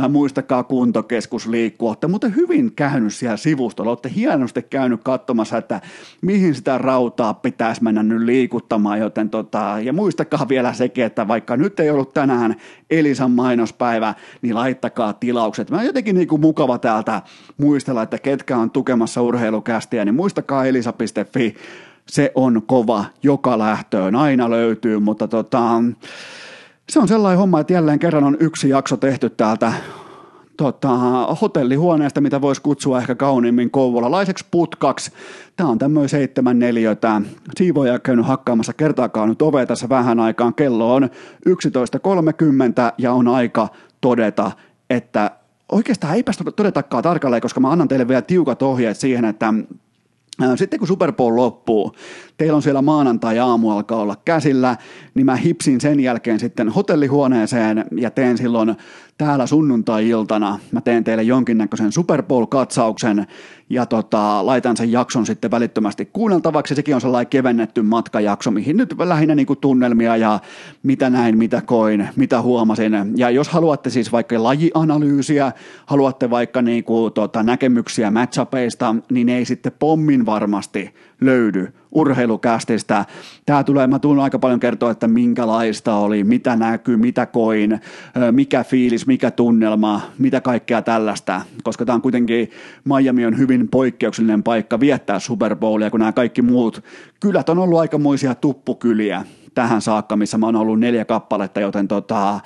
muistakaa kuntokeskus liikkuu. Olette muuten hyvin käynyt siellä sivustolla. Olette hienosti käynyt katsomassa, että mihin sitä rautaa pitäisi mennä nyt liikuttamaan, joten tota, ja muistakaa vielä sekin, että vaikka nyt ei ollut tänään Elisan mainospäivä, niin laittakaa tilaukset. Mä jotenkin niin kuin mukava täältä muistella, että ketkä on tukemassa urheilukästiä, niin muistakaa elisa.fi, se on kova joka lähtöön, aina löytyy, mutta tota, se on sellainen homma, että jälleen kerran on yksi jakso tehty täältä tota, hotellihuoneesta, mitä voisi kutsua ehkä kauniimmin kouvolalaiseksi putkaksi. Tämä on tämmöinen seitsemän neljötä. Siivoja käynyt hakkaamassa kertaakaan nyt ovea tässä vähän aikaan. Kello on 11.30 ja on aika todeta, että oikeastaan eipä todetakaan tarkalleen, koska mä annan teille vielä tiukat ohjeet siihen, että sitten kun Super Bowl loppuu, teillä on siellä maanantai-aamu alkaa olla käsillä, niin mä hipsin sen jälkeen sitten hotellihuoneeseen ja teen silloin täällä sunnuntai-iltana, mä teen teille jonkinnäköisen Super Bowl-katsauksen ja tota, laitan sen jakson sitten välittömästi kuunneltavaksi. Sekin on sellainen kevennetty matkajakso, mihin nyt lähinnä niin kuin tunnelmia ja mitä näin, mitä koin, mitä huomasin. Ja jos haluatte siis vaikka lajianalyysiä, haluatte vaikka niin kuin, tota, näkemyksiä matchupeista, niin ei sitten pommin varmasti löydy urheilukästistä. Tämä tulee, mä tulen aika paljon kertoa, että minkälaista oli, mitä näkyy, mitä koin, mikä fiilis, mikä tunnelma, mitä kaikkea tällaista, koska tämä on kuitenkin, Miami on hyvin poikkeuksellinen paikka viettää Super Bowlia, kun nämä kaikki muut kylät on ollut aikamoisia tuppukyliä tähän saakka, missä mä oon ollut neljä kappaletta, joten tota,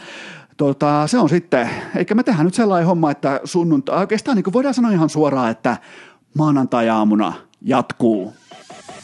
tota, se on sitten, eikä me tehdään nyt sellainen homma, että sunnuntai, oikeastaan niin voidaan sanoa ihan suoraan, että maanantai-aamuna jatkuu.